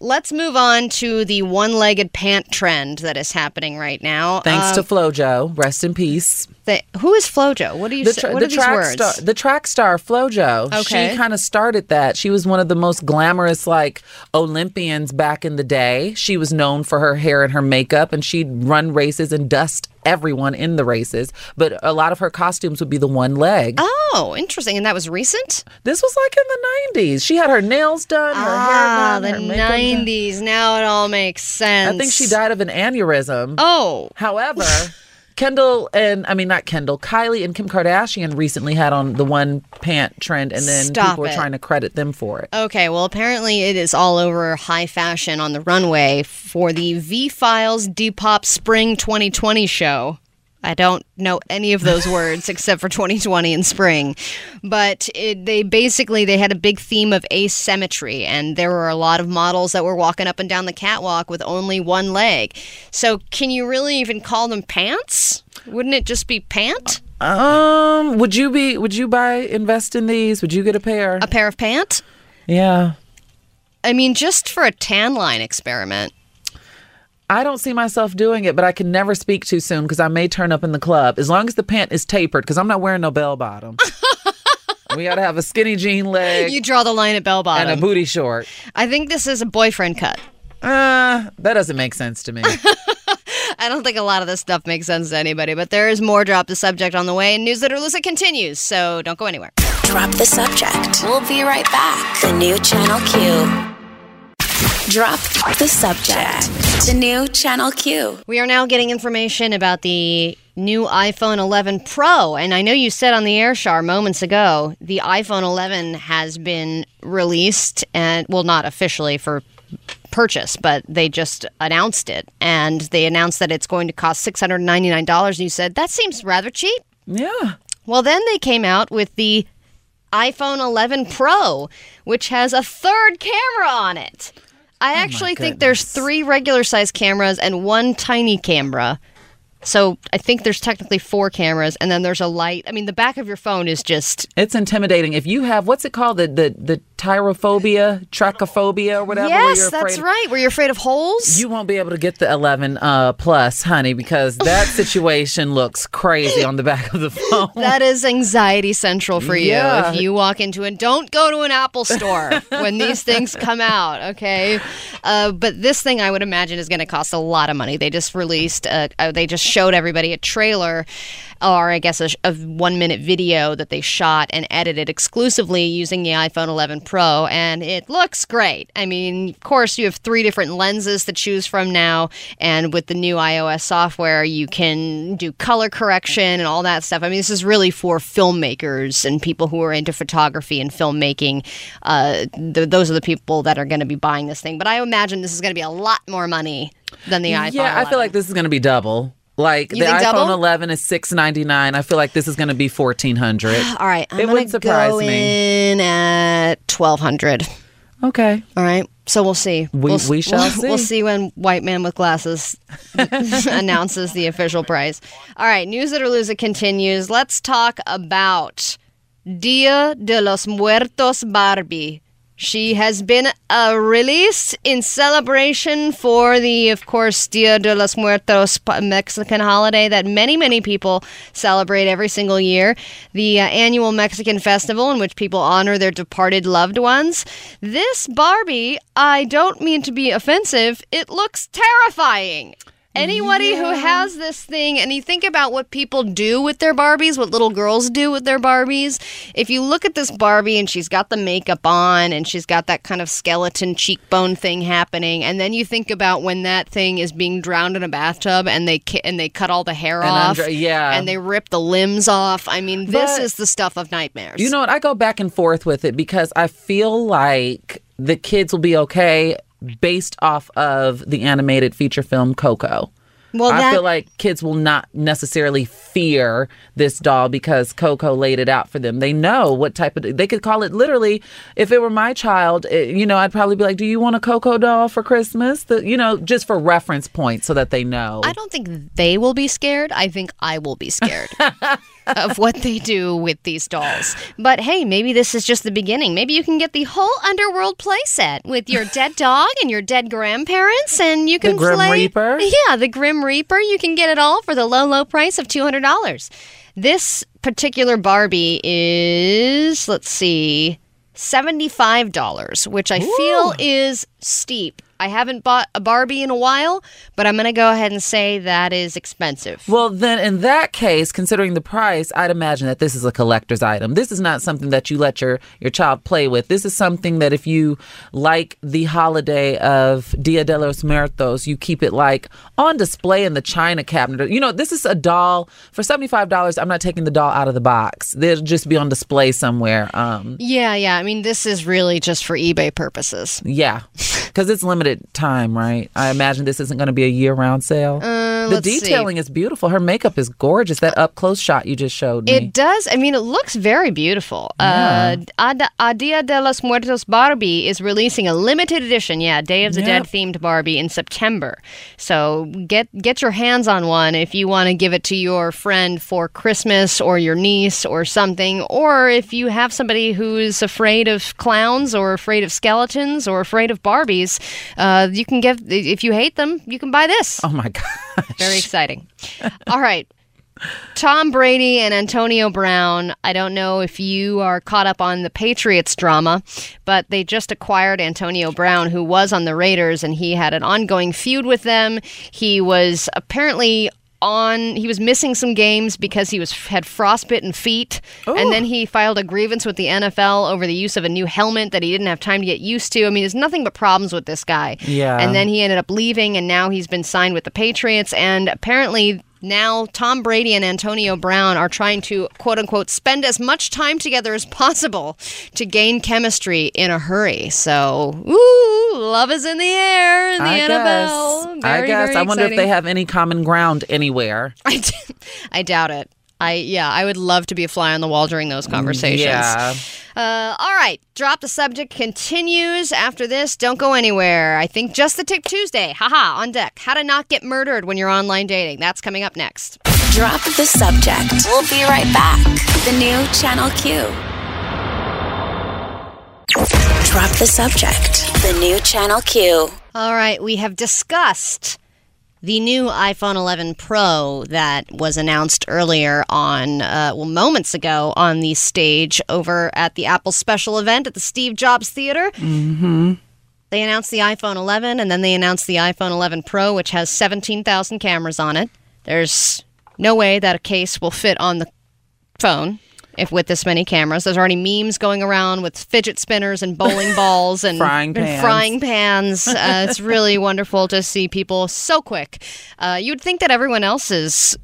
Speaker 2: Let's move on to the one-legged pant trend that is happening right now.
Speaker 3: Thanks
Speaker 2: Um,
Speaker 3: to FloJo, rest in peace.
Speaker 2: the, who is FloJo? What do you
Speaker 3: the,
Speaker 2: say? What
Speaker 3: the
Speaker 2: are these
Speaker 3: track
Speaker 2: words?
Speaker 3: star, the track star FloJo.
Speaker 2: Okay.
Speaker 3: She kind of started that. She was one of the most glamorous like Olympians back in the day. She was known for her hair and her makeup, and she'd run races and dust everyone in the races. But a lot of her costumes would be the one leg.
Speaker 2: Oh, interesting. And that was recent?
Speaker 3: This was like in the '90s. She had her nails done, her
Speaker 2: ah,
Speaker 3: hair done,
Speaker 2: the
Speaker 3: her makeup done.
Speaker 2: 90s. Now it all makes sense.
Speaker 3: I think she died of an aneurysm.
Speaker 2: Oh.
Speaker 3: However, Kendall and I mean not Kendall, Kylie and Kim Kardashian recently had on the one pant trend, and then
Speaker 2: Stop
Speaker 3: people were
Speaker 2: it.
Speaker 3: trying to credit them for it.
Speaker 2: Okay, well, apparently it is all over high fashion on the runway for the V Files Depop Spring 2020 show. I don't know any of those words except for 2020 and spring, but it, they basically they had a big theme of asymmetry, and there were a lot of models that were walking up and down the catwalk with only one leg. So, can you really even call them pants? Wouldn't it just be pant?
Speaker 3: Um, would you be? Would you buy invest in these? Would you get a pair?
Speaker 2: A pair of pant?
Speaker 3: yeah,
Speaker 2: I mean, just for a tan line experiment.
Speaker 3: I don't see myself doing it, but I can never speak too soon because I may turn up in the club. As long as the pant is tapered, because I'm not wearing no bell bottom. we got to have a skinny jean leg
Speaker 2: You draw the line at bell bottom.
Speaker 3: and a booty short.
Speaker 2: I think this is a boyfriend cut.
Speaker 3: Uh, that doesn't make sense to me.
Speaker 2: I don't think a lot of this stuff makes sense to anybody, but there is more drop the subject on the way, and News That Or Lose It continues, so don't go anywhere.
Speaker 1: Drop the subject. We'll be right back. The new Channel Q. Drop the subject. The new Channel Q.
Speaker 2: We are now getting information about the new iPhone 11 Pro. And I know you said on the air, Shar, moments ago, the iPhone 11 has been released, and well, not officially for purchase, but they just announced it. And they announced that it's going to cost $699. And you said, that seems rather cheap.
Speaker 3: yeah.
Speaker 2: Well, then they came out with the iPhone 11 Pro, which has a third camera on it. I oh actually think there's three regular size cameras and one tiny camera. So I think there's technically four cameras, and then there's a light. I mean, the back of your phone is just
Speaker 3: It's intimidating. If you have what's it called the the the tyrophobia, trachophobia, or whatever.
Speaker 2: yes, that's
Speaker 3: afraid-
Speaker 2: right. Were you afraid of holes?
Speaker 3: You won't be able to get the 11 uh, plus, honey, because that situation looks crazy on the back of the phone.
Speaker 2: That is anxiety central for you.
Speaker 3: Yeah.
Speaker 2: If you walk into it, don't go to an Apple store when these things come out, okay? Uh, but this thing, I would imagine, is going to cost a lot of money. They just released, they just showed everybody a trailer, or I guess a, a one minute video that they shot and edited exclusively using the iPhone 11 Pro, and it looks great. I mean, of course, you have three different lenses to choose from now, and with the new iOS software, you can do color correction and all that stuff. I mean, this is really for filmmakers and people who are into photography and filmmaking. Uh, th- those are the people that are going to be buying this thing. But I imagine this is going to be a lot more money than the iPhone.
Speaker 3: yeah, I feel like this is going to be double. Like
Speaker 2: You
Speaker 3: the iPhone
Speaker 2: double?
Speaker 3: 11 is 699. I feel like this is going to be 1400.
Speaker 2: All right, I'm
Speaker 3: It
Speaker 2: gonna
Speaker 3: wouldn't surprise
Speaker 2: go
Speaker 3: me.
Speaker 2: in at twelve hundred.
Speaker 3: Okay.
Speaker 2: All right, so we'll see.
Speaker 3: We-
Speaker 2: we'll,
Speaker 3: we shall
Speaker 2: we'll,
Speaker 3: see.
Speaker 2: We'll see when White Man with Glasses announces the official price. All right, News That or Lose It continues. Let's talk about Dia de los Muertos Barbie. She has been uh, released in celebration for the, of course, Dia de los Muertos Mexican holiday that many, many people celebrate every single year. The uh, annual Mexican festival in which people honor their departed loved ones. This Barbie, I don't mean to be offensive, it looks terrifying. Anybody who has this thing, and you think about what people do with their Barbies, what little girls do with their Barbies. If you look at this Barbie and she's got the makeup on and she's got that kind of skeleton cheekbone thing happening, and then you think about when that thing is being drowned in a bathtub and they ki- and they cut all the hair
Speaker 3: And
Speaker 2: off,
Speaker 3: under- yeah.
Speaker 2: and they rip the limbs off. I mean, this
Speaker 3: But-
Speaker 2: is the stuff of nightmares.
Speaker 3: You know what? I go back and forth with it because I feel like the kids will be okay based off of the animated feature film Coco.
Speaker 2: well,
Speaker 3: I
Speaker 2: that,
Speaker 3: feel like kids will not necessarily fear this doll because Coco laid it out for them. They know what type of they could call it literally. If it were my child, it, you know, I'd probably be like, "Do you want a Coco doll for Christmas?" The, you know, just for reference points so that they know.
Speaker 2: I don't think they will be scared. I think I will be scared of what they do with these dolls. But hey, maybe this is just the beginning. Maybe you can get the whole Underworld playset with your dead dog and your dead grandparents, and you can the
Speaker 3: Grim
Speaker 2: play.
Speaker 3: Reaper?
Speaker 2: Yeah, the Grim Reaper. You can get it all for the low, low price of two hundred dollars. This particular Barbie is, let's see, seventy-five dollars, which I feel is steep. I haven't bought a Barbie in a while, but I'm going to go ahead and say that is expensive.
Speaker 3: Well, then in that case, considering the price, I'd imagine that this is a collector's item. This is not something that you let your, your child play with. This is something that if you like the holiday of Dia de los Muertos, you keep it like on display in the china cabinet. You know, this is a doll for $75. I'm not taking the doll out of the box. They'll just be on display somewhere. Um,
Speaker 2: Yeah, yeah. I mean, this is really just for eBay purposes.
Speaker 3: yeah, because it's limited time, right? I imagine this isn't going to be a year round sale.
Speaker 2: Uh,
Speaker 3: The
Speaker 2: let's see.
Speaker 3: detailing is beautiful. Her makeup is gorgeous. That up close shot you just showed me.
Speaker 2: It does. I mean, it looks very beautiful. Uh, Ad- A Dia de los Muertos Barbie is releasing a limited edition, yeah, Day of the Dead themed Barbie in September. So get get your hands on one if you want to give it to your friend for Christmas or your niece or something, or if you have somebody who's afraid of clowns or afraid of skeletons or afraid of Barbies. Uh, you can give if you hate them, you can buy this.
Speaker 3: oh my god.
Speaker 2: Very exciting. All right. Tom Brady and Antonio Brown. I don't know if you are caught up on the Patriots drama, but they just acquired Antonio Brown, who was on the Raiders, and he had an ongoing feud with them. He was apparently on he was missing some games because he was had frostbitten feet and then he filed a grievance with the NFL over the use of a new helmet that he didn't have time to get used to. I mean, there's nothing but problems with this guy.
Speaker 3: Yeah.
Speaker 2: And then he ended up leaving and now he's been signed with the Patriots and apparently now Tom Brady and Antonio Brown are trying to quote unquote spend as much time together as possible to gain chemistry in a hurry. So, ooh, love is in the air in the
Speaker 3: I
Speaker 2: NFL.
Speaker 3: guess. I guess.
Speaker 2: very
Speaker 3: I wonder if they have any common ground anywhere.
Speaker 2: I, d- I doubt it. I yeah, I would love to be a fly on the wall during those conversations.
Speaker 3: Yeah.
Speaker 2: Uh, all right, drop the subject continues after this. Don't go anywhere. I think just the tip Tuesday. Haha, on deck. How to not get murdered when you're online dating. That's coming up next.
Speaker 1: Drop the subject. We'll be right back. The new Channel Q. Drop the subject. The new Channel Q.
Speaker 2: All right, we have discussed the new iPhone 11 Pro that was announced earlier on, uh, well, moments ago on the stage over at the Apple special event at the Steve Jobs Theater. Mm-hmm. They announced the iPhone 11 and then they announced the iPhone 11 Pro, which has 17,000 cameras on it. There's no way that a case will fit on the phone if with this many cameras. There's already memes going around with fidget spinners and bowling balls and
Speaker 3: Frying
Speaker 2: and
Speaker 3: pans.
Speaker 2: frying pans. Uh, it's really wonderful to see people so quick. Uh, you'd think that everyone else's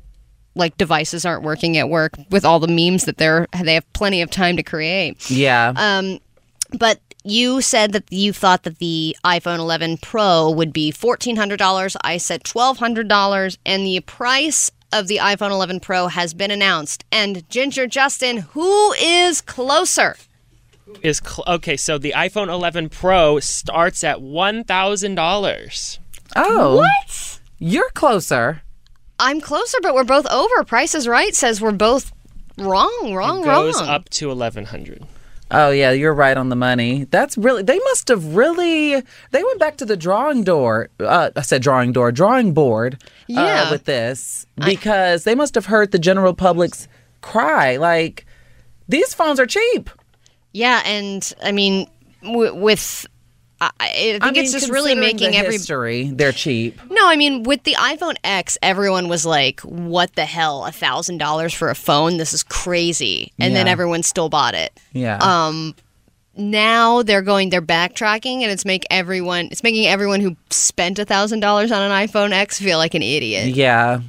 Speaker 2: like devices aren't working at work with all the memes that they're they have plenty of time to create.
Speaker 3: Yeah.
Speaker 2: Um, but you said that you thought that the iPhone 11 Pro would be $1,400. I said $1,200. And the price of the iPhone 11 Pro has been announced. And Ginger Justin, who is closer?
Speaker 4: Is cl- okay. So the iPhone 11 Pro starts at one thousand dollars.
Speaker 3: oh.
Speaker 2: What?
Speaker 3: You're closer.
Speaker 2: I'm closer, but we're both over. Price is Right says we're both wrong, wrong, wrong.
Speaker 4: it Goes
Speaker 2: wrong.
Speaker 4: up to eleven hundred.
Speaker 3: Oh yeah, you're right on the money. That's really they must have really they went back to the drawing door. Uh, I said drawing door, drawing board. uh,
Speaker 2: Yeah.
Speaker 3: with this because they must have heard the general public's cry. Like these phones are cheap.
Speaker 2: Yeah, and I mean, w- with. I, I think
Speaker 3: I mean,
Speaker 2: it's just really making
Speaker 3: the
Speaker 2: every
Speaker 3: history. They're cheap.
Speaker 2: No, I mean with the iPhone X, everyone was like, "What the hell? A thousand dollars for a phone? This is crazy!" And then everyone still bought it.
Speaker 3: Yeah.
Speaker 2: Um, now they're going, they're backtracking, and it's make everyone, it's making everyone who spent a thousand dollars on an iPhone X feel like an idiot.
Speaker 3: yeah.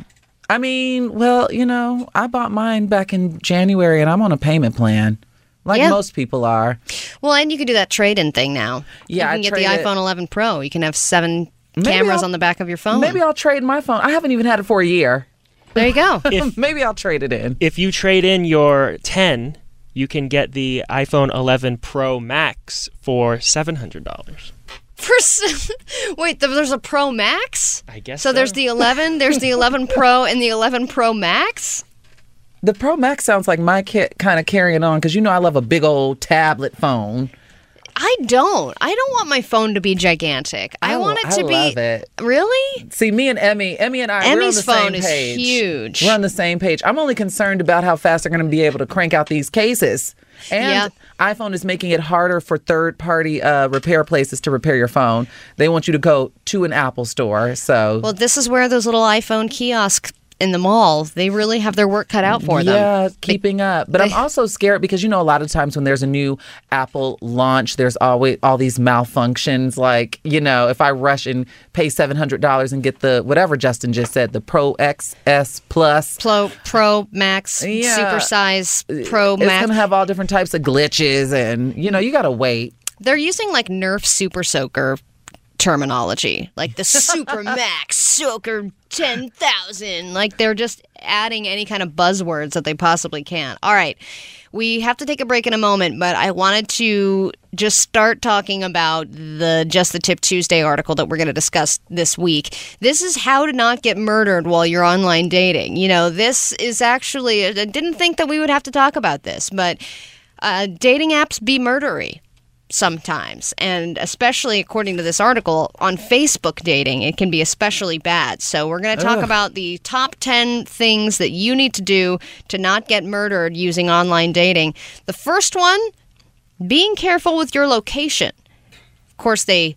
Speaker 3: I mean, well, you know, I bought mine back in January, and I'm on a payment plan, like
Speaker 2: Yeah.
Speaker 3: most people are.
Speaker 2: Well, and you can do that trade-in thing now.
Speaker 3: Yeah,
Speaker 2: you
Speaker 3: I
Speaker 2: can get the
Speaker 3: trade it-
Speaker 2: iPhone 11 Pro. You can have seven
Speaker 3: Maybe
Speaker 2: cameras
Speaker 3: I'll-
Speaker 2: on the back of your phone.
Speaker 3: Maybe I'll trade my phone. I haven't even had it for a year.
Speaker 2: there you go.
Speaker 3: Maybe I'll trade it in.
Speaker 4: If you trade in your 10, you can get the iPhone 11 Pro Max for $700.
Speaker 2: For s- wait, there's a Pro Max.
Speaker 4: I guess
Speaker 2: So there's the 11, there's the 11 Pro, and the 11 Pro Max.
Speaker 3: The Pro Max sounds like my kit kind of carrying on because you know I love a big old tablet phone.
Speaker 2: I don't. I don't want my phone to be gigantic. I,
Speaker 3: I-
Speaker 2: want it
Speaker 3: I
Speaker 2: to be.
Speaker 3: love it.
Speaker 2: Really?
Speaker 3: See, me and Emmy, Emmy and I,
Speaker 2: Emmy's phone is huge.
Speaker 3: We're on the same page. I'm only concerned about how fast they're going to be able to crank out these cases. And
Speaker 2: Yep.
Speaker 3: iPhone is making it harder for third-party uh, repair places to repair your phone. They want you to go to an Apple store. So
Speaker 2: Well, this is where those little iPhone kiosks in the malls, they really have their work cut out for them.
Speaker 3: Yeah, keeping up. But I'm also scared because you know a lot of times when there's a new Apple launch, there's always all these malfunctions. Like you know, if I rush and pay seven hundred dollars and get the whatever Justin just said, the Pro XS Plus.
Speaker 2: Pro, Pro Max,
Speaker 3: Yeah.
Speaker 2: super size uh, Pro
Speaker 3: It's
Speaker 2: Max.
Speaker 3: It's gonna have all different types of glitches, and you know you gotta wait.
Speaker 2: They're using like Nerf Super Soaker terminology, like the super max soaker 10,000. Like they're just adding any kind of buzzwords that they possibly can. All right. We have to take a break in a moment, but I wanted to just start talking about the Just the Tip Tuesday article that we're going to discuss this week. This is how to not get murdered while you're online dating. You know, this is actually, I didn't think that we would have to talk about this, but uh, dating apps be murdery sometimes. And especially according to this article on facebook dating it can be especially bad. So we're going to talk about the top 10 things that you need to do to not get murdered using online dating. The first one being careful with your location. Of course they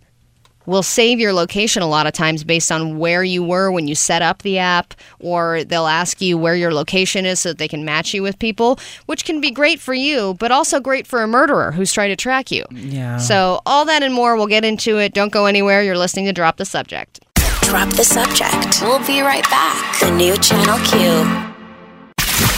Speaker 2: will save your location a lot of times based on where you were when you set up the app, or they'll ask you where your location is so that they can match you with people, which can be great for you, but also great for a murderer who's trying to track you.
Speaker 3: Yeah.
Speaker 2: So, all that and more, we'll get into it. Don't go anywhere. You're listening to Drop the Subject.
Speaker 1: Drop the subject. We'll be right back. The new Channel Q.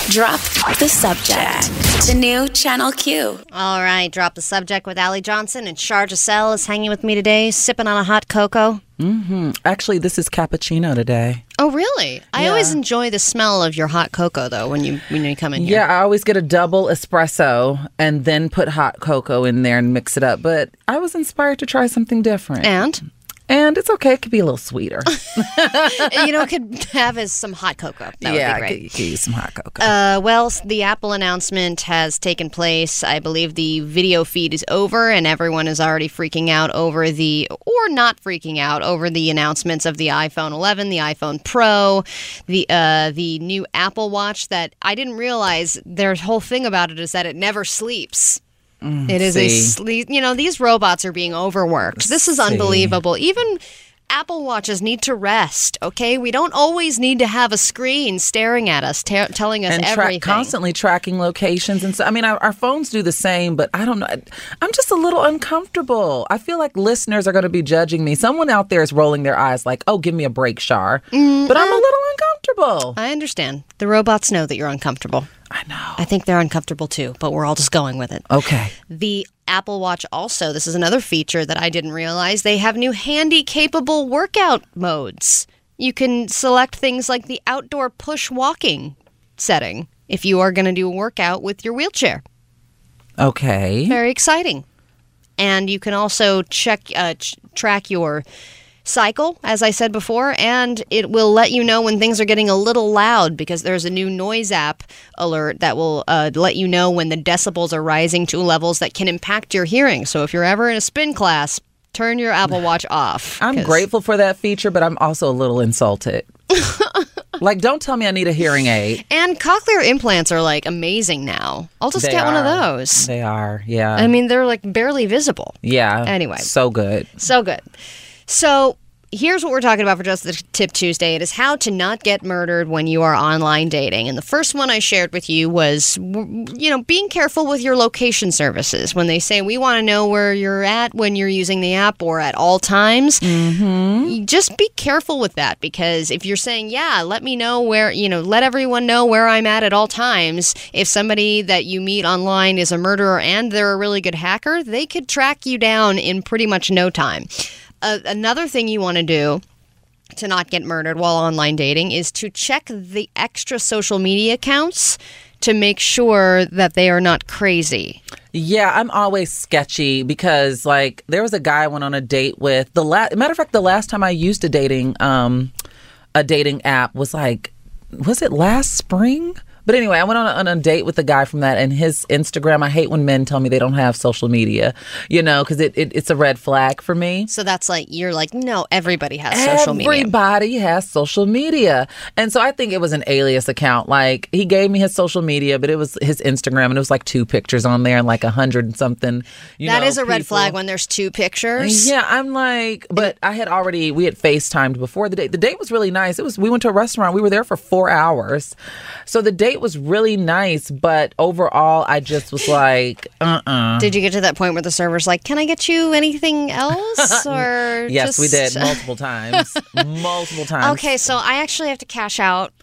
Speaker 1: Drop the subject. The new Channel Q.
Speaker 2: All right, Drop the Subject with Allie Johnson, and Shar Giselle is hanging with me today, sipping on a hot cocoa. Mm-hmm.
Speaker 3: Actually, this is cappuccino today.
Speaker 2: Oh, really? I always enjoy the smell of your hot cocoa, though, when you when you come in here.
Speaker 3: Yeah, I always get a double espresso and then put hot cocoa in there and mix it up. But I was inspired to try something different.
Speaker 2: And
Speaker 3: And it's okay. It could be a little sweeter.
Speaker 2: you know, could have as some hot cocoa. That
Speaker 3: yeah,
Speaker 2: would be great.
Speaker 3: could, some hot cocoa.
Speaker 2: Uh, well, the Apple announcement has taken place. I believe the video feed is over, and everyone is already freaking out over the, or not freaking out over the announcements of the iPhone 11, the iPhone Pro, the uh, the new Apple Watch. That I didn't realize their whole thing about it is that it never sleeps. It is a
Speaker 3: see.
Speaker 2: sleep. You know, these robots are being overworked. This is unbelievable. Even Apple Watches need to rest. Okay, we don't always need to have a screen staring at us, telling us
Speaker 3: and tra-
Speaker 2: everything.
Speaker 3: constantly tracking locations and so i mean our, our phones do the same but i don't know i'm just a little uncomfortable i feel like listeners are going to be judging me someone out there is rolling their eyes like oh give me a break shar but i'm a little uncomfortable
Speaker 2: I understand. The robots know that you're uncomfortable.
Speaker 3: I know
Speaker 2: I think they're uncomfortable too, but we're all just going with it.
Speaker 3: okay
Speaker 2: The Apple Watch also, this is another feature that I didn't realize. They have new handy capable workout modes. You can select things like the outdoor push walking setting if you are going to do a workout with your wheelchair.
Speaker 3: okay
Speaker 2: Very exciting. And you can also check uh, ch- track your cycle, as I said before, and it will let you know when things are getting a little loud because there's a new noise app alert that will uh, let you know when the decibels are rising to levels that can impact your hearing. So if you're ever in a spin class, turn your Apple Watch off.
Speaker 3: i'm
Speaker 2: 'cause-
Speaker 3: grateful for that feature but i'm also a little insulted like don't tell me i need a hearing aid
Speaker 2: And cochlear implants are like amazing now. I'll just
Speaker 3: They
Speaker 2: get one of those.
Speaker 3: they are yeah
Speaker 2: I mean, they're like barely visible.
Speaker 3: yeah
Speaker 2: Anyway.
Speaker 3: so good
Speaker 2: So good. So here's what we're talking about for just the tip Tuesday. It is how to not get murdered when you are online dating. And the first one I shared with you was, you know, being careful with your location services. When they say we want to know where you're at when you're using the app or at all times, mm-hmm. you just be careful with that because if you're saying, yeah, let me know where, you know, let everyone know where I'm at at all times, if somebody that you meet online is a murderer and they're a really good hacker, they could track you down in pretty much no time. Uh, another thing you want to do to not get murdered while online dating is to check the extra social media accounts to make sure that they are not crazy.
Speaker 3: Yeah, I'm always sketchy because like there was a guy I went on a date with. The last matter of fact, the last time I used a dating um a dating app was like was it last spring? But anyway, I went on a, on a date with a guy from that, and his Instagram. I hate when men tell me they don't have social media, you know, because it, it it's a red flag for me.
Speaker 2: So that's like you're like, no, everybody has social media.
Speaker 3: Everybody has social media. And so I think it was an alias account. Like he gave me his social media, but it was his Instagram and it was like two pictures on there and like a hundred and something. You
Speaker 2: That
Speaker 3: know,
Speaker 2: is a red flag when there's two pictures.
Speaker 3: Yeah, I'm like, but I had already we had FaceTimed before the date. The date was really nice. It was we went to a restaurant. We were there for four hours, so the date was really nice. But overall, I just was like, uh, uh
Speaker 2: Did you get to that point where the server's like, "Can I get you anything else?" Or
Speaker 3: Yes, we did multiple times, multiple times.
Speaker 2: Okay, so I actually have to cash out.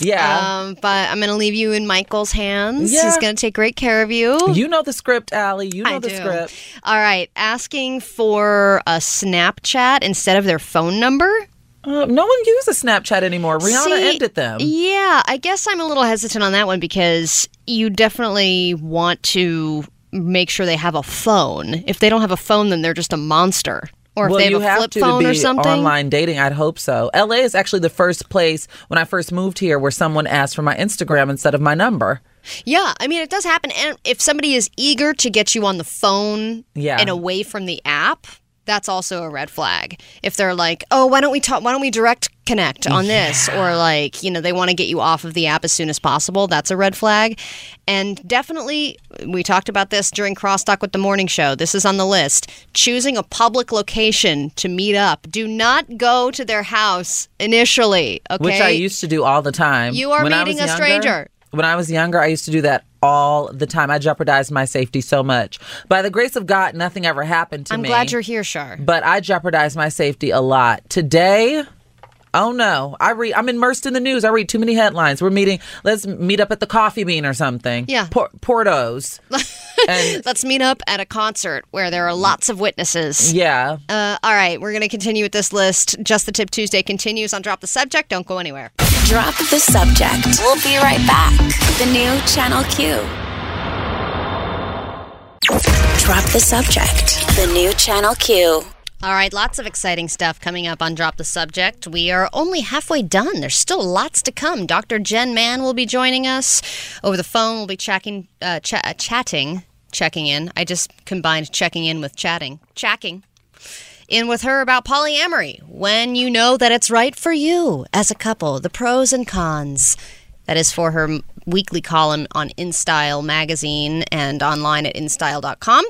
Speaker 3: Yeah.
Speaker 2: Um, but I'm going to leave you in Michael's hands.
Speaker 3: Yeah.
Speaker 2: He's going to take great care of you.
Speaker 3: you know the script, Allie. You know
Speaker 2: I
Speaker 3: the
Speaker 2: do.
Speaker 3: script.
Speaker 2: All right. Asking for a Snapchat instead of their phone number.
Speaker 3: Uh, no one uses Snapchat anymore. Rihanna
Speaker 2: See,
Speaker 3: ended them.
Speaker 2: Yeah, I guess I'm a little hesitant on that one because you definitely want to make sure they have a phone. If they don't have a phone, then they're just a monster. Or if
Speaker 3: well,
Speaker 2: they have
Speaker 3: you
Speaker 2: a
Speaker 3: have
Speaker 2: flip
Speaker 3: to,
Speaker 2: phone
Speaker 3: to be
Speaker 2: or something.
Speaker 3: online dating. I'd hope so. LA is actually the first place when I first moved here where someone asked for my Instagram instead of my number.
Speaker 2: Yeah, I mean it does happen. And if somebody is eager to get you on the phone
Speaker 3: Yeah.
Speaker 2: and away from the app, that's also a red flag. If they're like, "Oh, why don't we talk? Why don't we direct connect on this?" Or like, you know, they want to get you off of the app as soon as possible. That's a red flag. And definitely, we talked about this during Crosstalk with the Morning Show. This is on the list. Choosing a public location to meet up. Do not go to their house initially. Okay.
Speaker 3: which I used to do all the time.
Speaker 2: You are
Speaker 3: When
Speaker 2: meeting a
Speaker 3: younger-
Speaker 2: stranger.
Speaker 3: When I was younger, I used to do that all the time. I jeopardized my safety so much. By the grace of God, nothing ever happened to me.
Speaker 2: I'm glad you're here, Shar.
Speaker 3: But I jeopardized my safety a lot. Today, oh no, I read. I'm immersed in the news. I read too many headlines. We're meeting. Let's meet up at the Coffee Bean or something.
Speaker 2: Yeah.
Speaker 3: Por- Porto's. and
Speaker 2: Let's meet up at a concert where there are lots of witnesses.
Speaker 3: yeah,
Speaker 2: Uh, all right, we're going to continue with this list. Just the Tip Tuesday continues on Drop the Subject. Don't go anywhere.
Speaker 1: Drop the subject. We'll be right back. The new Channel Q. Drop the subject. The new Channel Q.
Speaker 2: All right, lots of exciting stuff coming up on Drop the Subject. We are only halfway done. There's still lots to come. Dr. Jenn Mann will be joining us over the phone. We'll be checking, uh, ch- uh, chatting, checking in. I just combined checking in with chatting, checking In with her about polyamory. When you know that it's right for you as a couple, the pros and cons. That is for her weekly column on InStyle magazine and online at InStyle.com.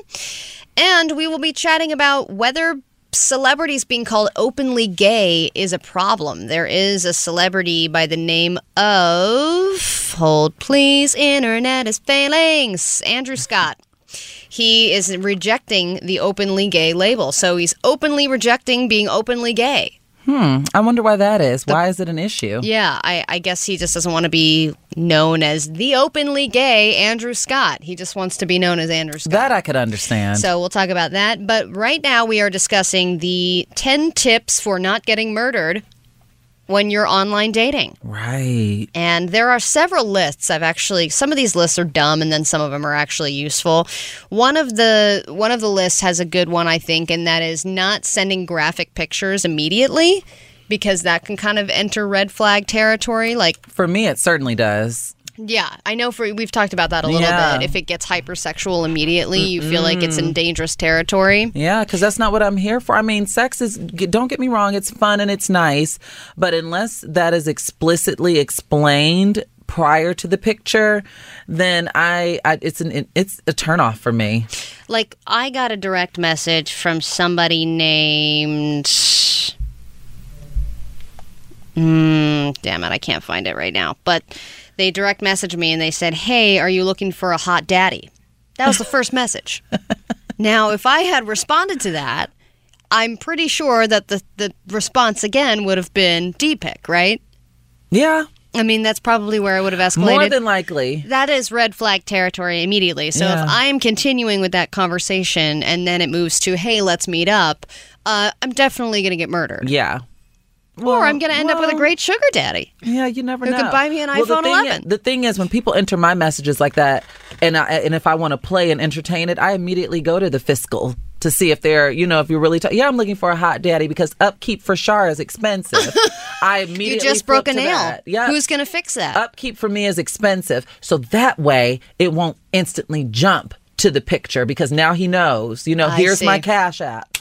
Speaker 2: And we will be chatting about whether celebrities being called openly gay is a problem. There is a celebrity by the name of, hold please, internet is failing, Andrew Scott. He is rejecting the openly gay label. So he's openly rejecting being openly gay. Hmm.
Speaker 3: I wonder why that is. why is it an issue?
Speaker 2: Yeah, I, I guess he just doesn't want to be known as the openly gay Andrew Scott. He just wants to be known as Andrew Scott.
Speaker 3: That I could understand.
Speaker 2: So we'll talk about that. But right now we are discussing the 10 tips for not getting murdered when you're online dating.
Speaker 3: right.
Speaker 2: And there are several lists. I've actually some of these lists are dumb and then some of them are actually useful. One of the one of the lists has a good one I think and that is not sending graphic pictures immediately because that can kind of enter red flag territory like
Speaker 3: For me, it certainly does.
Speaker 2: Yeah, I know for we've talked about that a little
Speaker 3: Yeah.
Speaker 2: bit. If it gets hypersexual immediately, you feel like it's in dangerous territory.
Speaker 3: Yeah, because that's not what I'm here for. I mean, sex is, don't get me wrong, it's fun and it's nice, but unless that is explicitly explained prior to the picture, then I, I it's an it's a turnoff for me.
Speaker 2: Like I got a direct message from somebody named Mm, damn it, I can't find it right now. But they direct messaged me and they said, "Hey, are you looking for a hot daddy?" That was the first message. Now, if I had responded to that, I'm pretty sure that the the response again would have been D-pic, right?
Speaker 3: Yeah,
Speaker 2: I mean, that's probably where I would have escalated.
Speaker 3: more than likely.
Speaker 2: that is red flag territory immediately. So
Speaker 3: Yeah.
Speaker 2: if I'm continuing with that conversation and then it moves to, hey, let's meet up, uh, I'm definitely going to get murdered.
Speaker 3: Yeah.
Speaker 2: Or I'm going to end up with a great sugar daddy.
Speaker 3: Yeah, you never
Speaker 2: Who
Speaker 3: know.
Speaker 2: could buy me an
Speaker 3: Well, the
Speaker 2: iPhone
Speaker 3: thing
Speaker 2: 11?
Speaker 3: Is, the thing is, when people enter my messages like that, and I, and if I want to play and entertain it, I immediately go to the fiscal to see if they're, you know, if you're really, t- yeah, I'm looking for a hot daddy because upkeep for Shar is expensive. I immediately
Speaker 2: You just broke a nail.
Speaker 3: that. Yeah,
Speaker 2: Who's going to fix that?
Speaker 3: upkeep for me is expensive, so that way it won't instantly jump to the picture because now he knows. You know,
Speaker 2: I
Speaker 3: here's my cash app.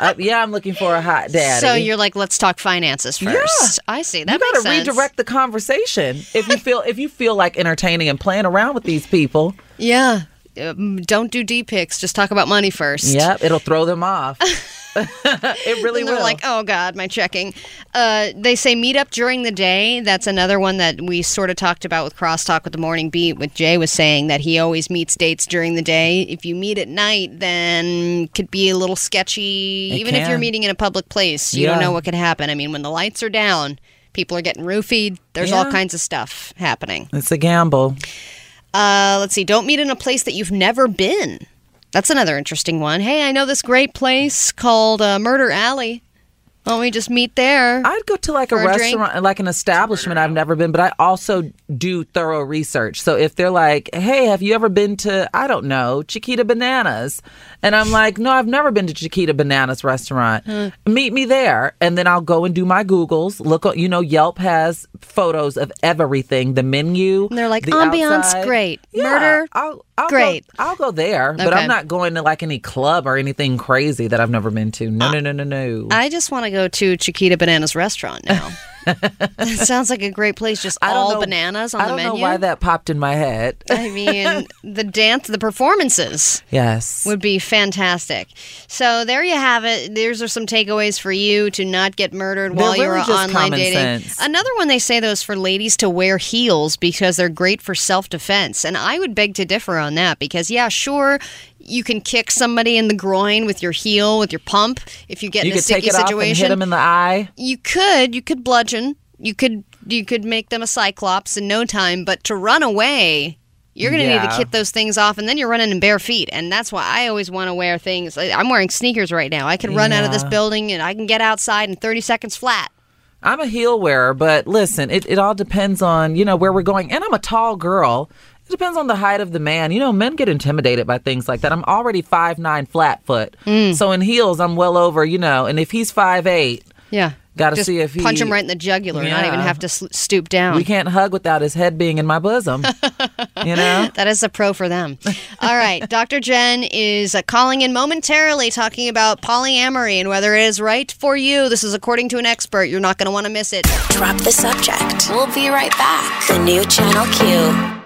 Speaker 3: Uh, yeah, I'm looking for a hot daddy.
Speaker 2: so you're like, let's talk finances first. I see. That
Speaker 3: you gotta
Speaker 2: sense.
Speaker 3: redirect the conversation if you feel if you feel like entertaining and playing around with these people.
Speaker 2: Yeah. Um, don't do D pics. Just talk about money first.
Speaker 3: Yep, it'll throw them off. it really will.
Speaker 2: like, oh God, my checking. Uh, they say meet up during the day. That's another one that we sort of talked about with Crosstalk with the Morning Beat. With Jay was saying that he always meets dates during the day. If you meet at night, then could be a little sketchy.
Speaker 3: It
Speaker 2: Even if you're meeting in a public place, you don't know what could happen. I mean, when the lights are down, People are getting roofied. There's all kinds of stuff happening.
Speaker 3: It's a gamble.
Speaker 2: Uh, let's see. Don't meet in a place that you've never been. That's another interesting one. Hey, I know this great place called uh, Murder Alley. Why don't we just meet there?
Speaker 3: I'd go to like a
Speaker 2: For a drink?
Speaker 3: restaurant, like an establishment I've never been, but I also do thorough research. So if they're like, hey, have you ever been to, I don't know, Chiquita Bananas? And I'm like, no, I've never been to Chiquita Bananas restaurant. Hmm. Meet me there. And then I'll go and do my Googles. Look, you know, Yelp has photos of everything, the menu.
Speaker 2: And they're like,
Speaker 3: the
Speaker 2: ambiance,
Speaker 3: outside.
Speaker 2: great.
Speaker 3: Yeah,
Speaker 2: Murder,
Speaker 3: I'll, I'll
Speaker 2: great.
Speaker 3: Go, I'll go there, but I'm not going to like any club or anything crazy that I've never been to. No, no, no, no, no.
Speaker 2: I just want to go to Chiquita Bananas restaurant now. that sounds like a great place. Just
Speaker 3: I
Speaker 2: all
Speaker 3: know-
Speaker 2: bananas on the menu.
Speaker 3: I don't know why that popped in my head.
Speaker 2: I mean, the dance, the performances
Speaker 3: yes.
Speaker 2: would be fantastic. So there you have it. These are some takeaways for you to not get murdered
Speaker 3: They're
Speaker 2: while you're online dating.
Speaker 3: sense.
Speaker 2: Another one they say though is for ladies to wear heels because they're great for self defense, and I would beg to differ on that because yeah, sure. You can kick somebody in the groin with your heel, with your pump, if you get
Speaker 3: you
Speaker 2: in a sticky
Speaker 3: it off and
Speaker 2: situation.
Speaker 3: hit them in the eye.
Speaker 2: You could, you could bludgeon. You could you could make them a cyclops in no time, but to run away, you're going to need to kick those things off and then you're running in bare feet. And that's why I always want to wear things. I'm wearing sneakers right now. I could run out of this building and I can get outside in 30 seconds flat.
Speaker 3: I'm a heel wearer, but listen, it, it all depends on, you know, where we're going. And I'm a tall girl. It depends on the height of the man. You know, men get intimidated by things like that. I'm already five nine flat foot.
Speaker 2: Mm.
Speaker 3: So in heels, I'm well over, you know, and if he's five eight,
Speaker 2: Yeah.
Speaker 3: Gotta see if he
Speaker 2: punch him right in the jugular, not even have to s- stoop down.
Speaker 3: we can't hug without his head being in my bosom. you know?
Speaker 2: That is a pro for them. All right. Dr. Jenn is uh, calling in momentarily talking about polyamory and whether it is right for you. This is according to an expert. You're not going to want to miss it.
Speaker 1: Drop the subject. We'll be right back. The new Channel Q.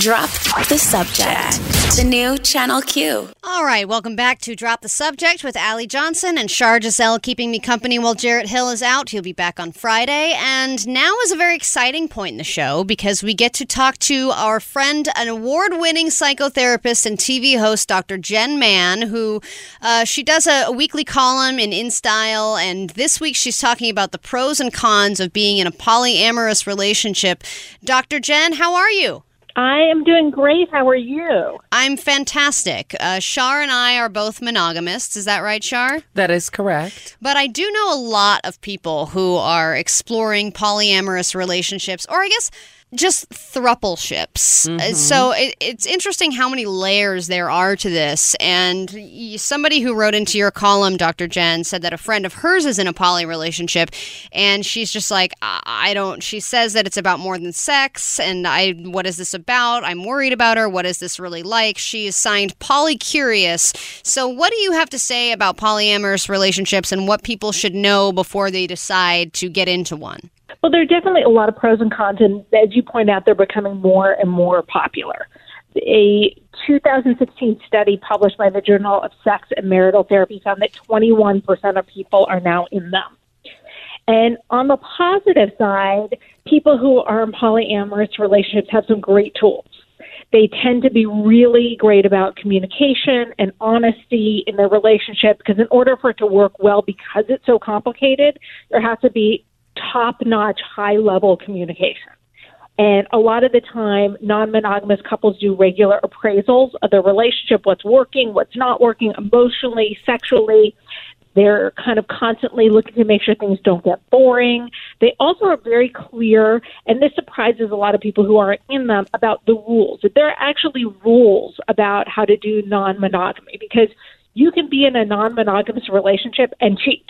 Speaker 1: Drop the subject. The new Channel Q.
Speaker 2: All right. Welcome back to Drop the Subject with Allie Johnson and Shar Giselle keeping me company while Jarrett Hill is out. He'll be back on Friday. And now is a very exciting point in the show because we get to talk to our friend, an award winning psychotherapist and TV host, Dr. Jenn Mann, who uh, she does a, a weekly column in InStyle. And this week she's talking about the pros and cons of being in a polyamorous relationship. Dr. Jenn, how are you?
Speaker 8: I am doing great. How are you?
Speaker 2: I'm fantastic. Uh, Shar and I are both monogamists. Is that right, Shar?
Speaker 3: That is correct.
Speaker 2: But I do know a lot of people who are exploring polyamorous relationships, or I guess just thruple ships. Uh, So it, it's interesting how many layers there are to this. And y- somebody who wrote into your column, Dr. Jenn, said that a friend of hers is in a poly relationship, and she's just like, I, I don't. She says that it's about more than sex, and I, what is this about? I'm worried about her. What is this really like? She is signed poly curious. So what do you have to say about polyamorous relationships and what people should know before they decide to get into one?
Speaker 8: Well, there are definitely a lot of pros and cons, and as you point out, they're becoming more and more popular. A 2016 study published by the Journal of Sex and Marital Therapy found that 21% of people are now in them. And on the positive side, people who are in polyamorous relationships have some great tools. They tend to be really great about communication and honesty in their relationship because, in order for it to work well, because it's so complicated, there has to be top notch, high level communication. And a lot of the time, non monogamous couples do regular appraisals of their relationship what's working, what's not working emotionally, sexually. They're kind of constantly looking to make sure things don't get boring. They also are very clear, and this surprises a lot of people who aren't in them about the rules. That there are actually rules about how to do non monogamy because you can be in a non monogamous relationship and cheat.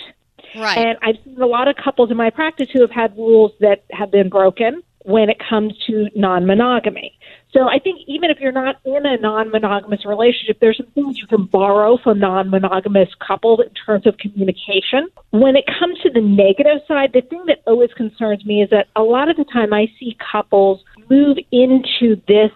Speaker 2: Right.
Speaker 8: And I've seen a lot of couples in my practice who have had rules that have been broken when it comes to non monogamy. So I think even if you're not in a non monogamous relationship, there's some things you can borrow from non monogamous couples in terms of communication. When it comes to the negative side, the thing that always concerns me is that a lot of the time I see couples move into this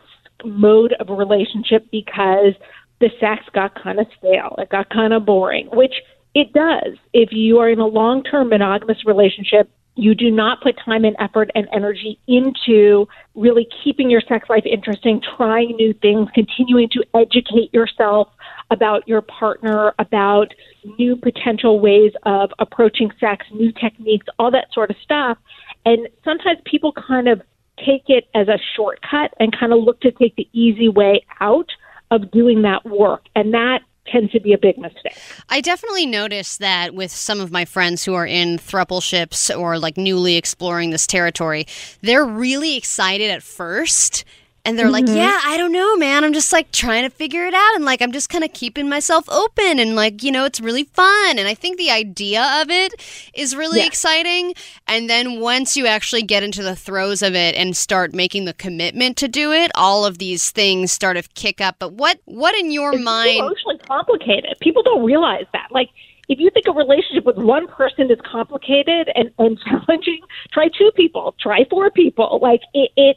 Speaker 8: mode of relationship because the sex got kind of stale, it got kind of boring, which it does. If you are in a long term monogamous relationship, you do not put time and effort and energy into really keeping your sex life interesting, trying new things, continuing to educate yourself about your partner, about new potential ways of approaching sex, new techniques, all that sort of stuff. And sometimes people kind of take it as a shortcut and kind of look to take the easy way out of doing that work. And that tends to be a big mistake.
Speaker 2: I definitely notice that with some of my friends who are in thrupleships or like newly exploring this territory, they're really excited at first and they're like,
Speaker 8: Mm-hmm.
Speaker 2: yeah, I don't know, man. I'm just like trying to figure it out. And like, I'm just kind of keeping myself open. And like, you know, it's really fun. And I think the idea of it is really
Speaker 8: Yeah.
Speaker 2: exciting. And then once you actually get into the throes of it and start making the commitment to do it, all of these things start to kick up. But what, what in your
Speaker 8: It's
Speaker 2: mind?
Speaker 8: emotionally complicated. People don't realize that. Like, if you think a relationship with one person is complicated and, and challenging, try two people, try four people. Like, it, it,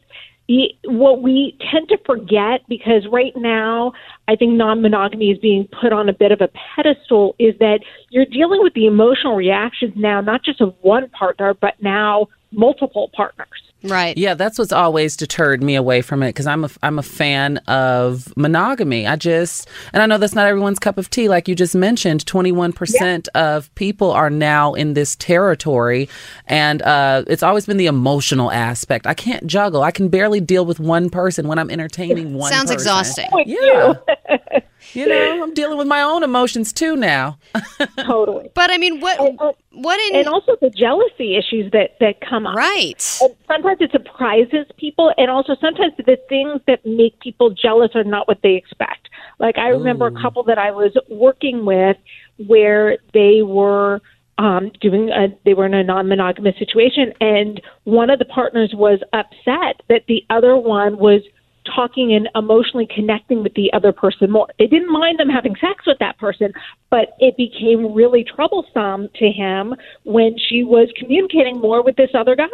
Speaker 8: what we tend to forget, because right now, I think non monogamy is being put on a bit of a pedestal, is that you're dealing with the emotional reactions now, not just of one partner, but now multiple partners.
Speaker 2: Right.
Speaker 3: Yeah, that's what's always deterred me away from it because I'm a I'm a fan of monogamy. I just and I know that's not everyone's cup of tea, like you just mentioned. Twenty one percent of people are now in this territory, and uh, it's always been the emotional aspect. I can't juggle. I can barely deal with one person when I'm entertaining one.
Speaker 2: Sounds
Speaker 3: person.
Speaker 2: exhausting.
Speaker 3: Yeah. You know, I'm dealing with my own emotions too now.
Speaker 8: totally.
Speaker 2: But I mean, what,
Speaker 8: And, uh,
Speaker 2: what in,
Speaker 8: and also the jealousy issues that, that come up.
Speaker 2: right.
Speaker 8: And sometimes it surprises people, and also sometimes the things that make people jealous are not what they expect. Like I remember a couple that I was working with where they were um, doing a, they were in a non-monogamous situation, and one of the partners was upset that the other one was talking and emotionally connecting with the other person more. They didn't mind them having sex with that person, but it became really troublesome to him when she was communicating more with this other guy.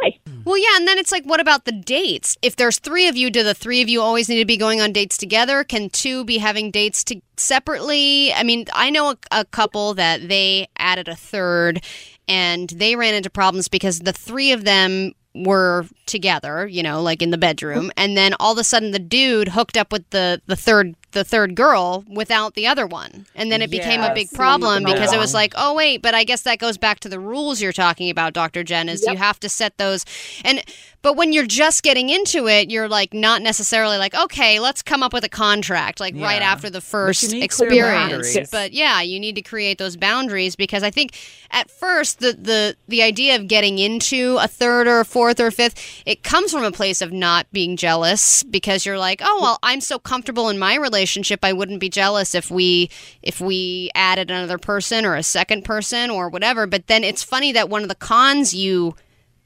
Speaker 2: Well, yeah, and then it's like, what about the dates? If there's three of you, do the three of you always need to be going on dates together? Can two be having dates to separately? I mean, I know a, a couple that they added a third, and they ran into problems because the three of them were together, you know, like in the bedroom, and then all of a sudden the dude hooked up with the the third the third girl without the other one. And then it became a big problem because it was like, oh wait, but I guess that goes back to the rules you're talking about, Dr. Jenn, is you have to set those. And but when you're just getting into it, you're like not necessarily like, okay, let's come up with a contract like right after the first
Speaker 3: clear
Speaker 2: experience. But yeah, you need to create those boundaries because I think at first the the the idea of getting into a third or a fourth or fifth, it comes from a place of not being jealous because you're like, oh well, I'm so comfortable in my relationship, I wouldn't be jealous if we if we added another person or a second person or whatever. But then it's funny that one of the cons you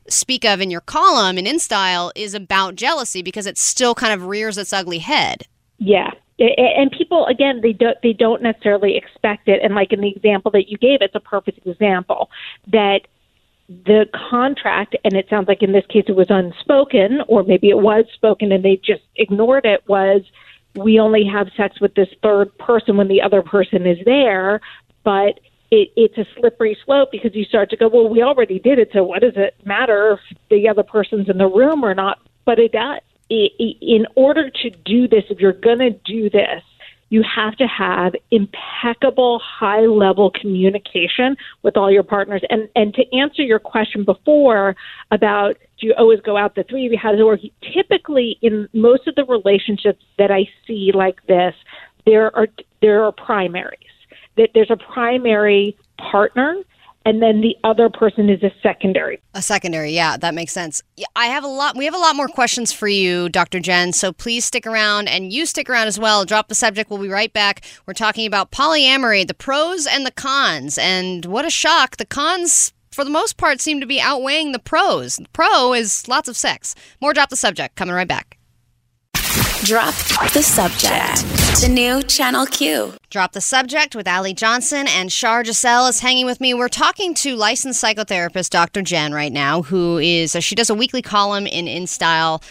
Speaker 2: speak of in your column in InStyle is about jealousy because it still kind of rears its ugly head.
Speaker 8: Yeah. And people again they don't they don't necessarily expect it and like in the example that you gave it's a perfect example that the contract and it sounds like in this case it was unspoken or maybe it was spoken and they just ignored it was we only have sex with this third person when the other person is there but it, it's a slippery slope because you start to go well we already did it so what does it matter if the other person's in the room or not? But it does. In order to do this, if you're going to do this, you have to have impeccable high level communication with all your partners. And and to answer your question before about do you always go out the three of you, how does it work? Typically in most of the relationships that I see like this, there are there are primaries. That there's a primary partner and then the other person is a secondary
Speaker 2: A secondary, yeah, that makes sense. I have a lot. We have a lot more questions for you, Dr. Jenn. So please stick around, and you stick around as well. Drop the subject. We'll be right back. We're talking about polyamory, the pros and the cons, and what a shock! The cons, for the most part, seem to be outweighing the pros. The pro is lots of sex. More drop the subject. Coming right back.
Speaker 1: Drop the subject. The new Channel Q.
Speaker 2: Drop the subject with Allie Johnson and Shar Giselle is hanging with me. We're talking to licensed psychotherapist Dr. Jenn right now, who is she does a weekly column in InStyle.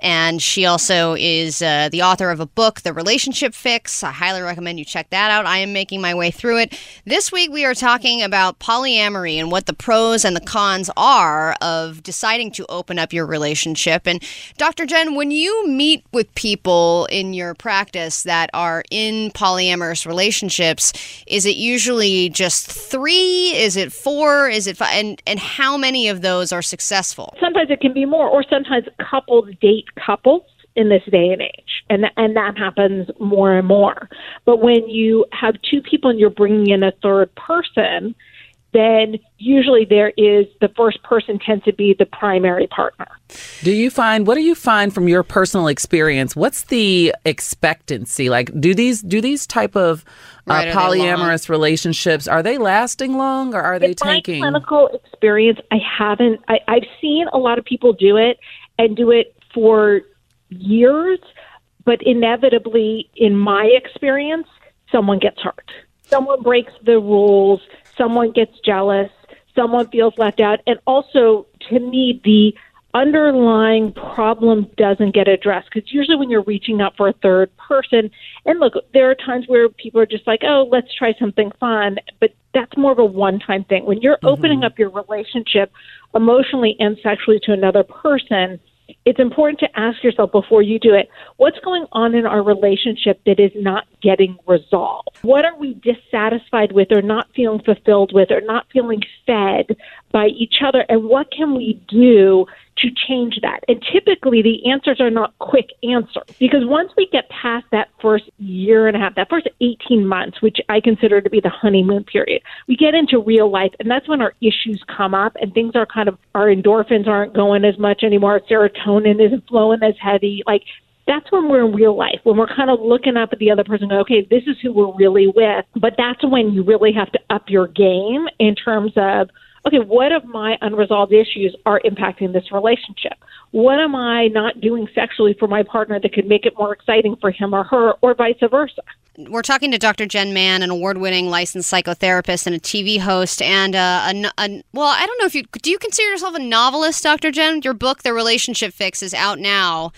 Speaker 2: And she also is uh, the author of a book, The Relationship Fix. I highly recommend you check that out. I am making my way through it. This week, we are talking about polyamory and what the pros and the cons are of deciding to open up your relationship. And Dr. Jenn, when you meet with people in your practice that are in polyamorous relationships, is it usually just three? Is it four? Is it five? And, and how many of those are successful?
Speaker 8: Sometimes it can be more, or sometimes couples date couples in this day and age, and and that happens more and more. But when you have two people and you're bringing in a third person, then usually there is the first person tends to be the primary partner.
Speaker 3: Do you find what do you find from your personal experience? What's the expectancy like? Do these do these type of uh,
Speaker 2: Right, are
Speaker 3: polyamorous relationships are they lasting long or are they
Speaker 8: In
Speaker 3: tanking?
Speaker 8: my clinical experience, I haven't. I, I've seen a lot of people do it and do it for years, but inevitably, in my experience, someone gets hurt. Someone breaks the rules. Someone gets jealous. Someone feels left out, and also, to me, the underlying problem doesn't get addressed because usually when you're reaching out for a third person and look there are times where people are just like oh let's try something fun but that's more of a one time thing when you're mm-hmm. opening up your relationship emotionally and sexually to another person it's important to ask yourself before you do it what's going on in our relationship that is not getting resolved? What are we dissatisfied with or not feeling fulfilled with or not feeling fed by each other? And what can we do to change that and typically the answers are not quick answers because once we get past that first year and a half that first 18 months which i consider to be the honeymoon period we get into real life and that's when our issues come up and things are kind of our endorphins aren't going as much anymore serotonin isn't flowing as heavy like that's when we're in real life, when we're kind of looking up at the other person, and go, okay, this is who we're really with. But that's when you really have to up your game in terms of, okay, what of my unresolved issues are impacting this relationship? What am I not doing sexually for my partner that could make it more exciting for him or her, or vice versa?
Speaker 2: We're talking to Dr. Jenn Mann, an award-winning licensed psychotherapist and a TV host, and uh, a, a well, I don't know if you do you consider yourself a novelist, Dr. Jenn. Your book, The Relationship Fix, is out now,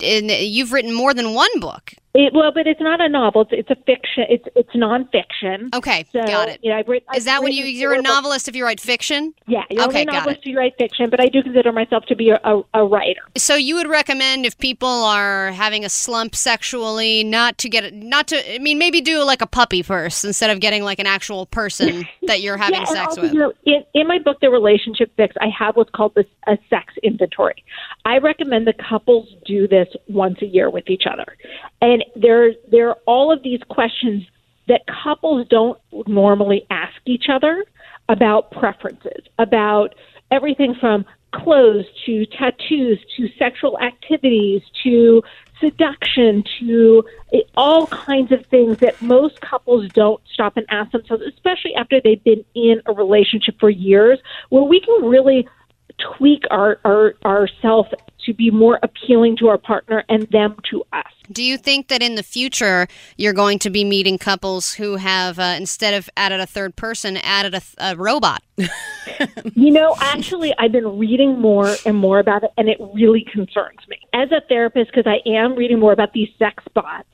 Speaker 2: and you've written more than one book.
Speaker 8: It, well, but it's not a novel. It's, it's a fiction. It's it's nonfiction.
Speaker 2: Okay,
Speaker 8: So,
Speaker 2: got it.
Speaker 8: You know, I've writ-
Speaker 2: Is that
Speaker 8: I've
Speaker 2: when you you're a novelist if you write fiction?
Speaker 8: Yeah, you're
Speaker 2: Okay,
Speaker 8: only a novelist if you write fiction, but I do consider myself to be a, a, a writer.
Speaker 2: So you would recommend if people are having a slump sexually, not to get not to. I mean, maybe do like a puppy first instead of getting like an actual person that you're having
Speaker 8: yeah,
Speaker 2: sex
Speaker 8: also,
Speaker 2: with.
Speaker 8: You know, in, in my book, The Relationship Fix, I have what's called this, a sex inventory. I recommend the couples do this once a year with each other, and there there are all of these questions that couples don't normally ask each other about preferences, about everything from clothes to tattoos to sexual activities to seduction to all kinds of things that most couples don't stop and ask themselves, especially after they've been in a relationship for years, where we can really tweak our, our ourself to be more appealing to our partner and them to us.
Speaker 2: Do you think that in the future you're going to be meeting couples who have uh, instead of added a third person, added a, th- a robot?
Speaker 8: You know, actually, I've been reading more and more about it, and it really concerns me. As a therapist, because I am reading more about these sex bots,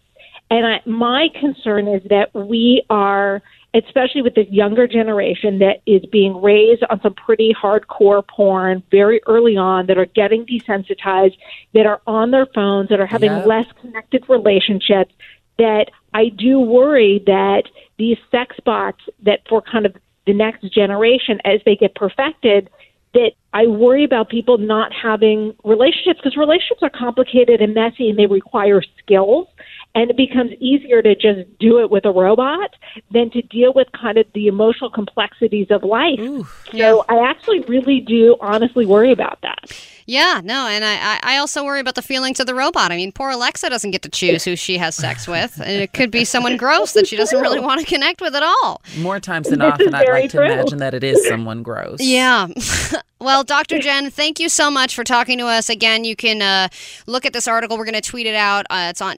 Speaker 8: and I, my concern is that we are, especially with this younger generation that is being raised on some pretty hardcore porn very early on, that are getting desensitized, that are on their phones, that are having less connected relationships, that I do worry that these sex bots that for kind of the next generation as they get perfected that I worry about people not having relationships because relationships are complicated and messy and they require skills and it becomes easier to just do it with a robot than to deal with kind of the emotional complexities of life. so I actually really do honestly worry about that.
Speaker 2: Yeah, no, and I, I I also worry about the feelings of the robot. I mean, poor Alexa doesn't get to choose who she has sex with, and it could be someone gross that she doesn't really want to connect with at all.
Speaker 3: More times than
Speaker 8: This
Speaker 3: often, I'd
Speaker 8: very
Speaker 3: like to imagine that it is someone gross.
Speaker 2: Yeah. well, Dr. Jenn, thank you so much for talking to us. Again, you can uh, look at this article. We're going to tweet it out. Uh, it's on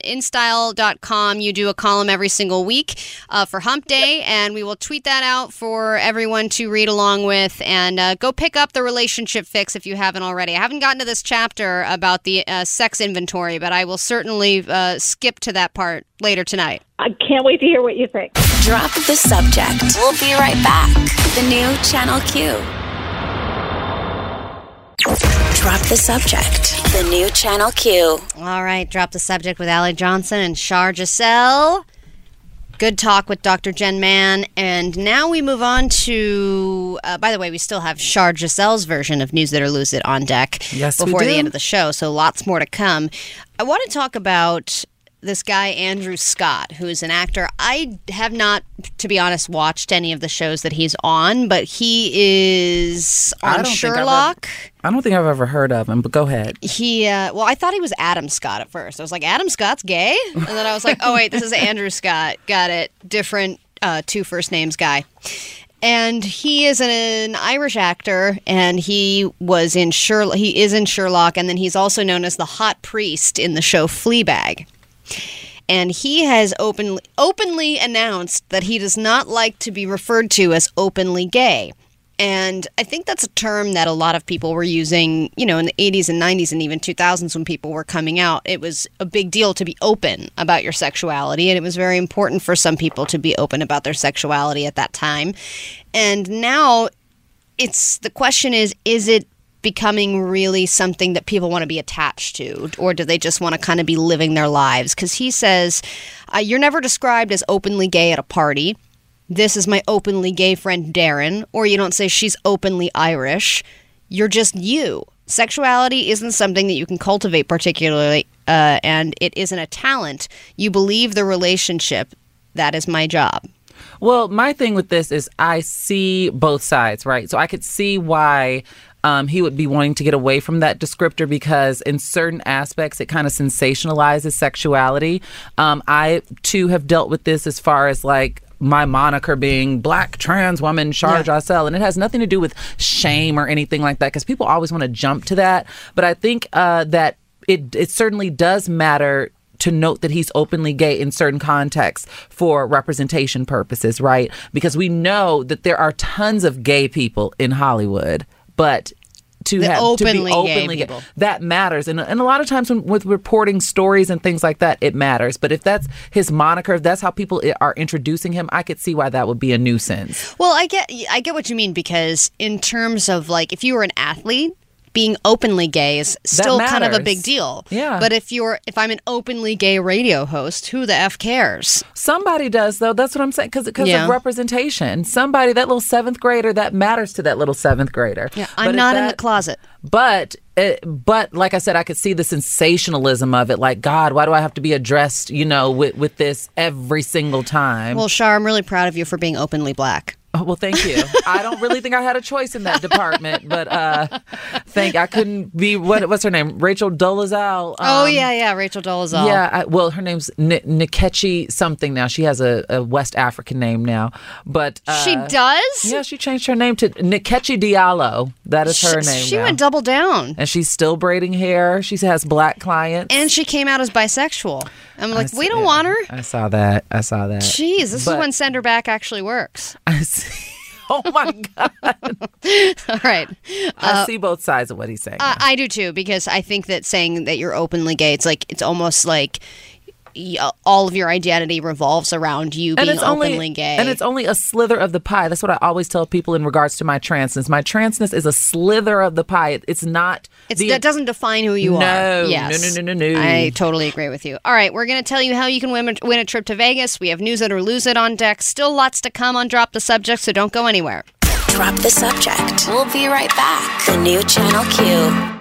Speaker 2: instyle.com. You do a column every single week uh, for Hump Day, and we will tweet that out for everyone to read along with. And uh, go pick up the relationship fix if you haven't already. I haven't haven't gotten to this chapter about the uh, sex inventory, but I will certainly uh, skip to that part later tonight.
Speaker 8: I can't wait to hear what you think.
Speaker 1: Drop the subject. We'll be right back. The new Channel Q. Drop the subject. The new Channel Q.
Speaker 2: All right, drop the subject with Allie Johnson and Shar Giselle. Good talk with Dr. Jenn Mann. And now we move on to, uh, by the way, we still have Shar Giselle's version of News That Are Lose It on deck
Speaker 3: Yes, we
Speaker 2: before the end of the show. So lots more to come. I want to talk about this guy, Andrew Scott, who is an actor. I have not, to be honest, watched any of the shows that he's on, but he is on
Speaker 3: ever-
Speaker 2: Sherlock.
Speaker 3: I don't think I've ever heard of him, but go ahead.
Speaker 2: He, uh, well, I thought he was Adam Scott at first. I was like, Adam Scott's gay? And then I was like, oh, wait, this is Andrew Scott. Got it. Different uh, two first names guy. And he is an Irish actor, and he was in Sherlock. He is in Sherlock, and then he's also known as the hot priest in the show Fleabag. And he has openly openly announced that he does not like to be referred to as openly gay. And I think that's a term that a lot of people were using, you know, in the 80s and 90s and even 2000s when people were coming out. It was a big deal to be open about your sexuality, and it was very important for some people to be open about their sexuality at that time. And now it's the question is is it becoming really something that people want to be attached to or do they just want to kind of be living their lives? Because he says uh, you're never described as openly gay at a party. This is my openly gay friend darren or you don't say she's openly irish. You're just you. Sexuality isn't something that you can cultivate particularly uh, and it isn't a talent. You believe the relationship. That is my job.
Speaker 3: Well, my thing with this is I see both sides, right? So I could see why um, he would be wanting to get away from that descriptor because in certain aspects it kind of sensationalizes sexuality. Um, I too have dealt with this as far as like my moniker being black trans woman Shar Giselle, and it has nothing to do with shame or anything like that because people always want to jump to that. But I think uh, that it it certainly does matter to note that he's openly gay in certain contexts for representation purposes, right? Because we know that there are tons of gay people in Hollywood, but to
Speaker 2: The
Speaker 3: have to
Speaker 2: openly
Speaker 3: be openly gay,
Speaker 2: people.
Speaker 3: that matters. And and a lot of times when, with reporting stories and things like that, it matters. But if that's his moniker, if that's how people are introducing him, I could see why that would be a nuisance.
Speaker 2: Well, I get I get what you mean because in terms of like if you were an athlete, being openly gay is still kind of a big deal.
Speaker 3: Yeah.
Speaker 2: But if you're if I'm an openly gay radio host, who the f cares?
Speaker 3: Somebody does though. That's what I'm saying because
Speaker 2: Yeah.
Speaker 3: of representation. Somebody that little seventh grader that matters to that little seventh grader.
Speaker 2: Yeah, I'm
Speaker 3: if
Speaker 2: not in the closet.
Speaker 3: But it, but like I said, I could see the sensationalism of it. Like God, why do I have to be addressed? You know, with with this every single time.
Speaker 2: Well, Shar, I'm really proud of you for being openly black.
Speaker 3: Oh, well, thank you. I don't really think I had a choice in that department, but uh, think I couldn't be what what's her name? Rachel Dolezal.
Speaker 2: oh
Speaker 3: um,
Speaker 2: yeah, yeah, Rachel Dolezal.
Speaker 3: Yeah, I, well, her name's N- Nkechi something now. She has a, a West African name now, but uh,
Speaker 2: She does?
Speaker 3: Yeah, she changed her name to Nkechi Diallo. That is her
Speaker 2: She-
Speaker 3: name.
Speaker 2: She
Speaker 3: now.
Speaker 2: went double down.
Speaker 3: and she's still braiding hair. She has black clients.
Speaker 2: And she came out as bisexual. I'm like,
Speaker 3: I
Speaker 2: we don't want her.
Speaker 3: I saw that. I saw that.
Speaker 2: Jeez, this
Speaker 3: But-
Speaker 2: is when send her back actually works.
Speaker 3: I see. Oh my god!
Speaker 2: All right.
Speaker 3: I see both sides of what he's saying.
Speaker 2: Uh, I do too because I think that saying that you're openly gay, it's like it's almost like Uh, all of your identity revolves around you being openly
Speaker 3: only
Speaker 2: gay.
Speaker 3: and it's only a slither of the pie. That's what I always tell people in regards to my transness. My transness is a slither of the pie. It's not.
Speaker 2: It's,
Speaker 3: the,
Speaker 2: that doesn't define who you
Speaker 3: No,
Speaker 2: are.
Speaker 3: no,
Speaker 2: Yes.
Speaker 3: no, no, no, no.
Speaker 2: I totally agree with you. All right, we're going to tell you how you can win, win a trip to Vegas. We have news it or lose it on deck. Still lots to come on Drop the Subject, so don't go anywhere.
Speaker 1: Drop the subject. We'll be right back. The new Channel Q.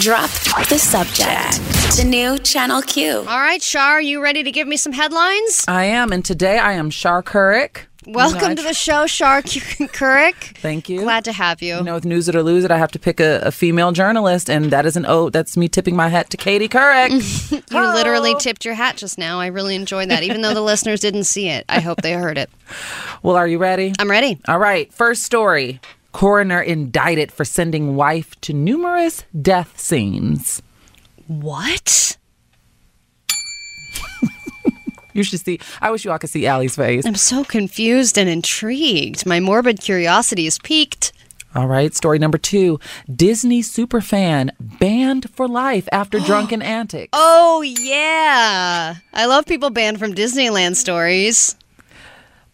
Speaker 1: Drop the subject. The new Channel Q.
Speaker 2: All right, Shar, are you ready to give me some headlines?
Speaker 3: I am, and today I am Shar Couric.
Speaker 2: Welcome to the show, Shar Couric.
Speaker 3: Thank you.
Speaker 2: Glad to have you.
Speaker 3: You know, with News It or Lose It, I have to pick a, a female journalist, and that is an oath. That's me tipping my hat to Katie Couric.
Speaker 2: You literally tipped your hat just now. I really enjoyed that, even though the listeners didn't see it. I hope they heard it.
Speaker 3: well, are you ready?
Speaker 2: I'm ready.
Speaker 3: All right. First story Coroner indicted for sending wife to numerous death scenes.
Speaker 2: What?
Speaker 3: You should see. I wish you all could see Allie's face.
Speaker 2: I'm so confused and intrigued. My morbid curiosity is piqued.
Speaker 3: All right, story number two Disney superfan banned for life after drunken antics.
Speaker 2: Oh, yeah. I love people banned from Disneyland stories.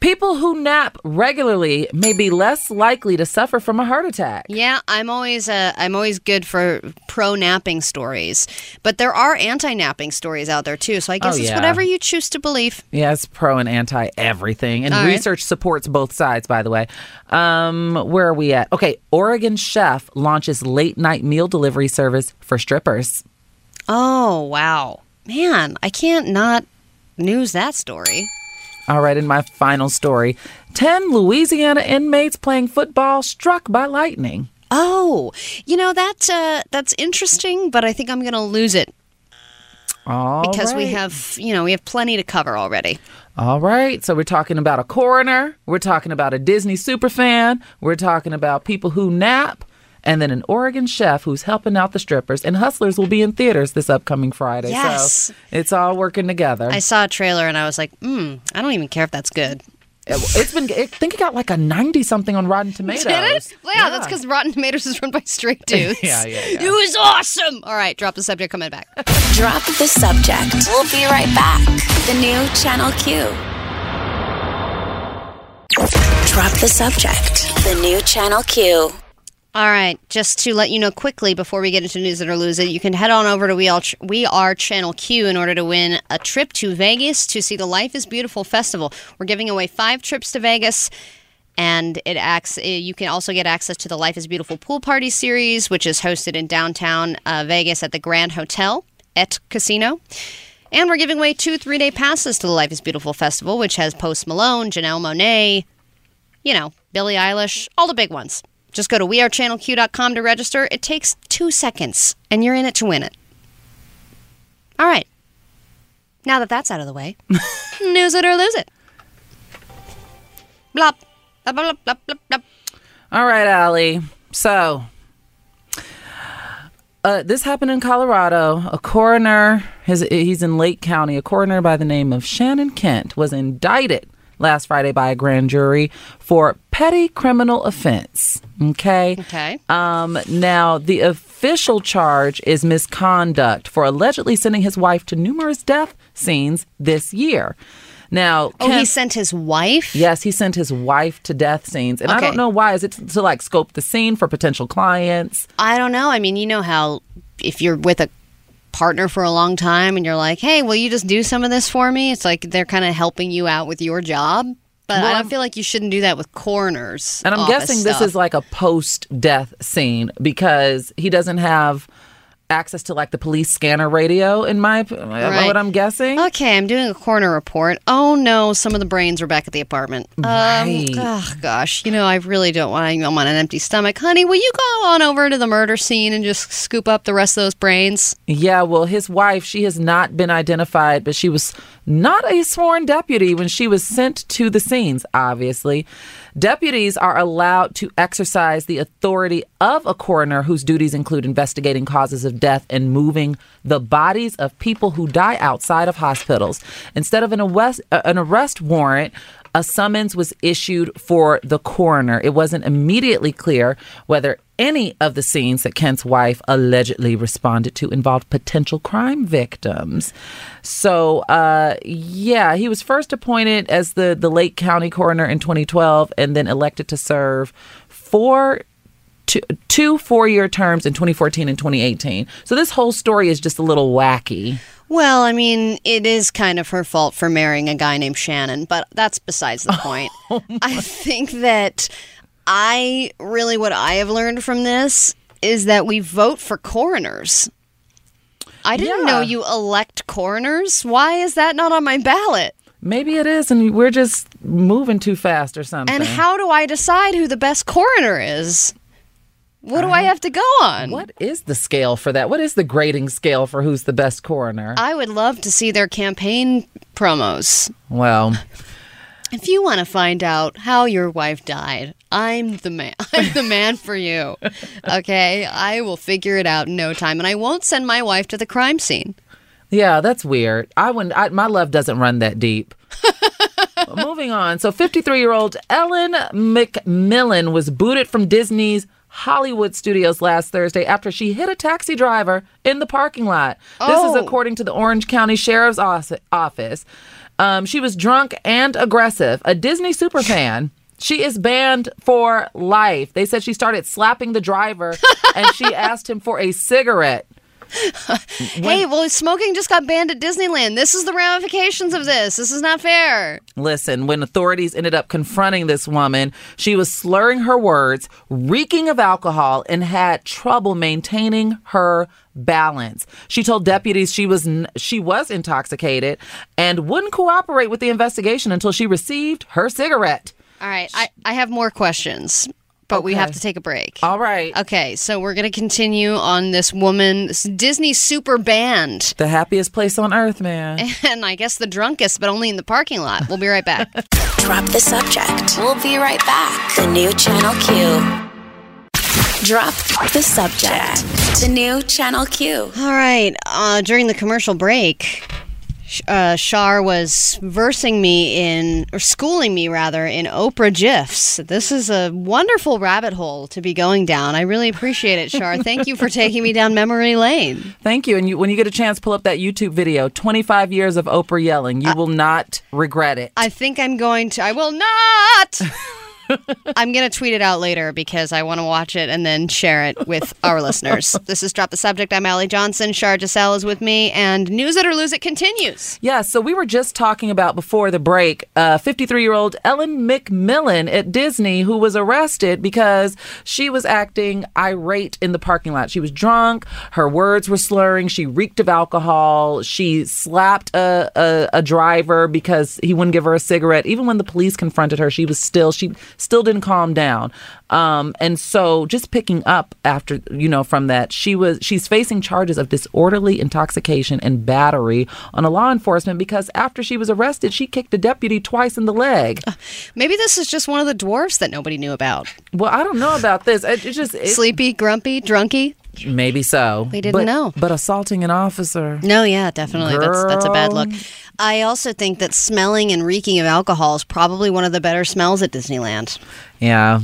Speaker 3: People who nap regularly may be less likely to suffer from a heart attack.
Speaker 2: Yeah, I'm always uh, I'm always good for pro napping stories, but there are anti napping stories out there too. So I guess
Speaker 3: Oh,
Speaker 2: it's whatever you choose to believe.
Speaker 3: Yes, pro and anti everything. And
Speaker 2: All right.
Speaker 3: research supports both sides, by the way. Um, where are we at? Okay, Oregon chef launches late night meal delivery service for strippers.
Speaker 2: Oh wow, man, I can't not news that story.
Speaker 3: All right, in my final story 10 Louisiana inmates playing football struck by lightning.
Speaker 2: Oh, you know that uh, that's interesting, but I think I'm gonna lose it
Speaker 3: All
Speaker 2: because we have you know we have plenty to cover already.
Speaker 3: All right, so we're talking about a coroner, we're talking about a Disney superfan, we're talking about people who nap, and then an Oregon chef who's helping out the strippers. And Hustlers will be in theaters this upcoming Friday.
Speaker 2: Yes.
Speaker 3: So it's all working together.
Speaker 2: I saw a trailer and I was like, hmm, I don't even care if that's good.
Speaker 3: It's been, I think it got like a 90 something on Rotten Tomatoes.
Speaker 2: Did it? Yeah, that's because Rotten Tomatoes is run by straight dudes.
Speaker 3: Yeah, yeah, yeah.
Speaker 2: It was awesome. All right, drop the subject. Coming back.
Speaker 1: Drop the subject. We'll be right back. The new Channel Q. Drop the subject. The new Channel Q.
Speaker 2: All right, just to let you know quickly before we get into news it or lose it, you can head on over to We All Ch- We Are Channel Q in order to win a trip to Vegas to see the Life Is Beautiful festival. We're giving away five trips to Vegas. And it acts. eh, You can also get access to the Life Is Beautiful pool party series, which is hosted in downtown uh, Vegas at the Grand Hotel et Casino. And we're giving away two three day passes to the Life Is Beautiful festival, which has Post Malone, Janelle Monáe, you know, Billie Eilish, all the big ones. Just go to wearechannelq.com to register. It takes two seconds, and you're in it to win it. All right. Now that that's out of the way, news it or lose it. Blop. Blop, blop, blop, blop, blop.
Speaker 3: All right, Allie. So, uh, this happened in Colorado. A coroner, his, he's in Lake County, a coroner by the name of Shannon Kent was indicted last Friday by a grand jury for petty criminal offense. Okay.
Speaker 2: Okay.
Speaker 3: Um, now, the official charge is misconduct for allegedly sending his wife to numerous death scenes this year. Now,
Speaker 2: Oh, he sent his wife?
Speaker 3: Yes, he sent his wife to death scenes. And I don't know why. Is it to, to like scope the scene for potential clients?
Speaker 2: I don't know. I mean, you know how if you're with a partner for a long time and you're like, hey, will you just do some of this for me? It's like they're kind of helping you out with your job. But
Speaker 3: Well,
Speaker 2: I don't feel like you shouldn't do that with coroners.
Speaker 3: And I'm guessing this is like a post death scene because he doesn't have access to like the police scanner radio in my
Speaker 2: Right.
Speaker 3: what I'm guessing?
Speaker 2: Okay, I'm doing a corner report. Oh no, some of the brains are back at the apartment.
Speaker 3: Right.
Speaker 2: Um, oh gosh, you know I really don't want. I'm on an empty stomach, honey. Will you go on over to the murder scene and just scoop up the rest of those brains?
Speaker 3: Yeah, well, his wife, she has not been identified, but she was not a sworn deputy when she was sent to the scenes, obviously. Deputies are allowed to exercise the authority of a coroner whose duties include investigating causes of death and moving the bodies of people who die outside of hospitals. Instead of an arrest, uh, an arrest warrant, a summons was issued for the coroner. It wasn't immediately clear whether any of the scenes that Kent's wife allegedly responded to involved potential crime victims. So, uh, yeah, he was first appointed as the, the Lake County coroner in 2012 and then elected to serve four two, two four-year terms in 2014 and 2018. So this whole story is just a little wacky.
Speaker 2: Well, I mean, it is kind of her fault for marrying a guy named Shannon, but that's besides the point. I think that I really what I have learned from this is that we vote for coroners. I didn't know you elect coroners. Why is that not on my ballot?
Speaker 3: Maybe it is, and we're just moving too fast or something.
Speaker 2: And how do I decide who the best coroner is? What do I have to go on?
Speaker 3: What is the scale for that? What is the grading scale for who's the best coroner?
Speaker 2: I would love to see their campaign promos.
Speaker 3: well,
Speaker 2: If you want to find out how your wife died, I'm the man. I'm the man for you. Okay? I will figure it out in no time and I won't send my wife to the crime scene.
Speaker 3: yeah, that's weird. I wouldn't. I, my love doesn't run that deep. moving on. So, 53 year old Ellen McMillan was booted from Disney's Hollywood studios last Thursday after she hit a taxi driver in the parking lot. This is
Speaker 2: Oh.
Speaker 3: according to the Orange County Sheriff's Office. Um, she was drunk and aggressive. A Disney superfan. She is banned for life. They said she started slapping the driver and she asked him for a cigarette.
Speaker 2: hey, well, smoking just got banned at Disneyland. This is the ramifications of this. This is not fair.
Speaker 3: Listen, when authorities ended up confronting this woman, she was slurring her words, reeking of alcohol, and had trouble maintaining her balance. She told deputies she was n- she was intoxicated and wouldn't cooperate with the investigation until she received her cigarette.
Speaker 2: All right, I, I have more questions, but we have to take a break.
Speaker 3: All right.
Speaker 2: Okay, so we're going to continue on this woman, this Disney super band,
Speaker 3: The happiest place on earth, man.
Speaker 2: and I guess the drunkest, but only in the parking lot. We'll be right back.
Speaker 1: Drop the subject. We'll be right back. The new Channel Q. Drop the subject. The new Channel Q.
Speaker 2: All right, uh, during the commercial break, Sh- uh, Shar was versing me in, or schooling me rather, in Oprah GIFs. This is a wonderful rabbit hole to be going down. I really appreciate it, Shar. Thank you for taking me down memory lane.
Speaker 3: Thank you. And you, when you get a chance, pull up that YouTube video 25 years of Oprah yelling. You will not regret it.
Speaker 2: I think I'm going to. I will not. I'm going to tweet it out later because I want to watch it and then share it with our listeners. This is Drop the Subject. I'm Allie Johnson. Shar Giselle is with me, and News It or Lose It continues.
Speaker 3: Yeah, so we were just talking about before the break uh, 53 year old Ellen McMillan at Disney who was arrested because she was acting irate in the parking lot. She was drunk, her words were slurring, she reeked of alcohol, she slapped a, a, a driver because he wouldn't give her a cigarette. Even when the police confronted her, she was still, she still didn't calm down. Um, and so just picking up after, you know, from that, she was, she's facing charges of disorderly intoxication and battery on a law enforcement because after she was arrested, she kicked a deputy twice in the leg.
Speaker 2: Maybe this is just one of the dwarfs that nobody knew about.
Speaker 3: Well, I don't know about this. It, it just, it,
Speaker 2: Sleepy, grumpy, drunky.
Speaker 3: maybe so.
Speaker 2: We didn't
Speaker 3: But-
Speaker 2: know.
Speaker 3: But assaulting an officer.
Speaker 2: No, yeah, definitely. That's that's a bad look. I also think that smelling and reeking of alcohol is probably one of the better smells at Disneyland.
Speaker 3: Yeah.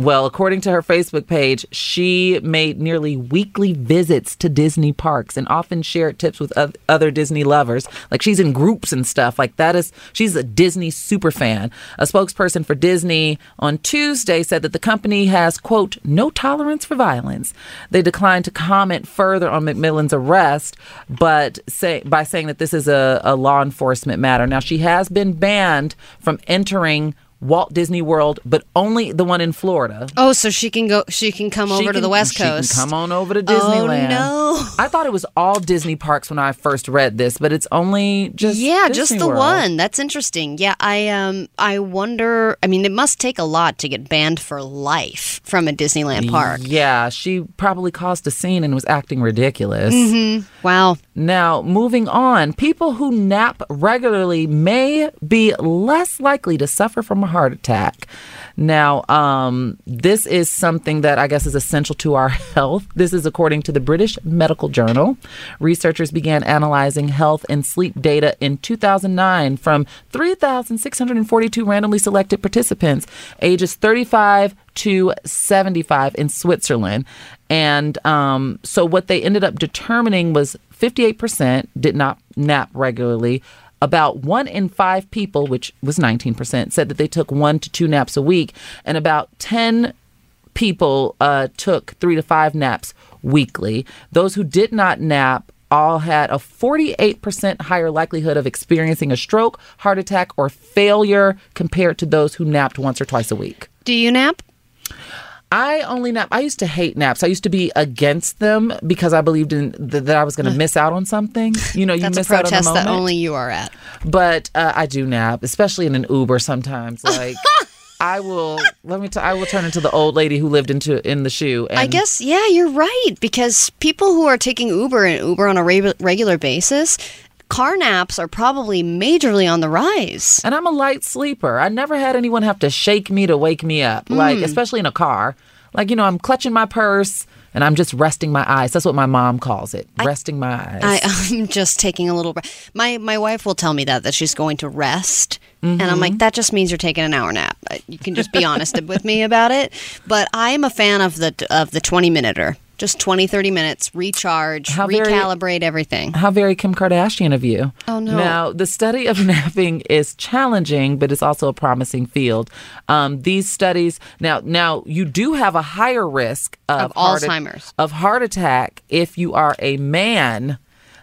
Speaker 3: Well, according to her Facebook page, she made nearly weekly visits to Disney parks and often shared tips with other Disney lovers. Like she's in groups and stuff. Like that is, she's a Disney super fan. A spokesperson for Disney on Tuesday said that the company has, quote, no tolerance for violence. They declined to comment further on McMillan's arrest, but say, by saying that this is a, a law enforcement matter. Now, she has been banned from entering Walt Disney World, but only the one in Florida.
Speaker 2: Oh, so she can go. She can come
Speaker 3: She
Speaker 2: over to the West
Speaker 3: she can
Speaker 2: Coast.
Speaker 3: come on over to Disneyland.
Speaker 2: Oh, no.
Speaker 3: I thought it was all Disney parks when I first read this, but it's only just
Speaker 2: yeah,
Speaker 3: Disney
Speaker 2: just the
Speaker 3: World.
Speaker 2: one. That's interesting. Yeah, I um, I wonder. I mean, it must take a lot to get banned for life from a Disneyland park.
Speaker 3: Yeah, she probably caused a scene and was acting ridiculous.
Speaker 2: Mm-hmm. Wow.
Speaker 3: Now, moving on, people who nap regularly may be less likely to suffer from a heart attack. Now, um, this is something that I guess is essential to our health. This is according to the British Medical Journal. Researchers began analyzing health and sleep data in 2009 from 3,642 randomly selected participants ages 35 to 75 in Switzerland. And um, so what they ended up determining was 58% did not nap regularly. About one in five people, which was 19%, said that they took one to two naps a week. And about 10 people uh, took three to five naps weekly. Those who did not nap all had a 48% higher likelihood of experiencing a stroke, heart attack, or failure compared to those who napped once or twice a week.
Speaker 2: Do you nap?
Speaker 3: I only nap. I used to hate naps. I used to be against them because I believed in th- that I was going to miss out on something. You know, you
Speaker 2: That's a
Speaker 3: miss out on the
Speaker 2: that only you are at.
Speaker 3: But uh, I do nap, especially in an Uber sometimes. Like I will. Let me. T- I will turn into the old lady who lived into in the shoe. And
Speaker 2: I guess, yeah, you're right. Because people who are taking Uber and Uber on a re- regular basis, car naps are probably majorly on the rise.
Speaker 3: And I'm a light sleeper. I never had anyone have to shake me to wake me up, like
Speaker 2: Mm.
Speaker 3: especially in a car. Like you know, I'm clutching my purse, and I'm just resting my eyes. That's what my mom calls it, resting my eyes.
Speaker 2: I, I'm just taking a little breath. My my wife will tell me that that she's going to rest, and I'm like, that just means you're taking an hour nap. You can just be honest with me about it. But I am a fan of the of the 20 minuter. Just 20, 30 minutes, recharge,
Speaker 3: How very-
Speaker 2: recalibrate everything.
Speaker 3: How very Kim Kardashian of you.
Speaker 2: Oh, no.
Speaker 3: Now, the study of napping is challenging, but it's also a promising field. Um, these studies now now you do have a higher risk of,
Speaker 2: Of
Speaker 3: heart-
Speaker 2: Alzheimer's.
Speaker 3: of heart attack if you are a man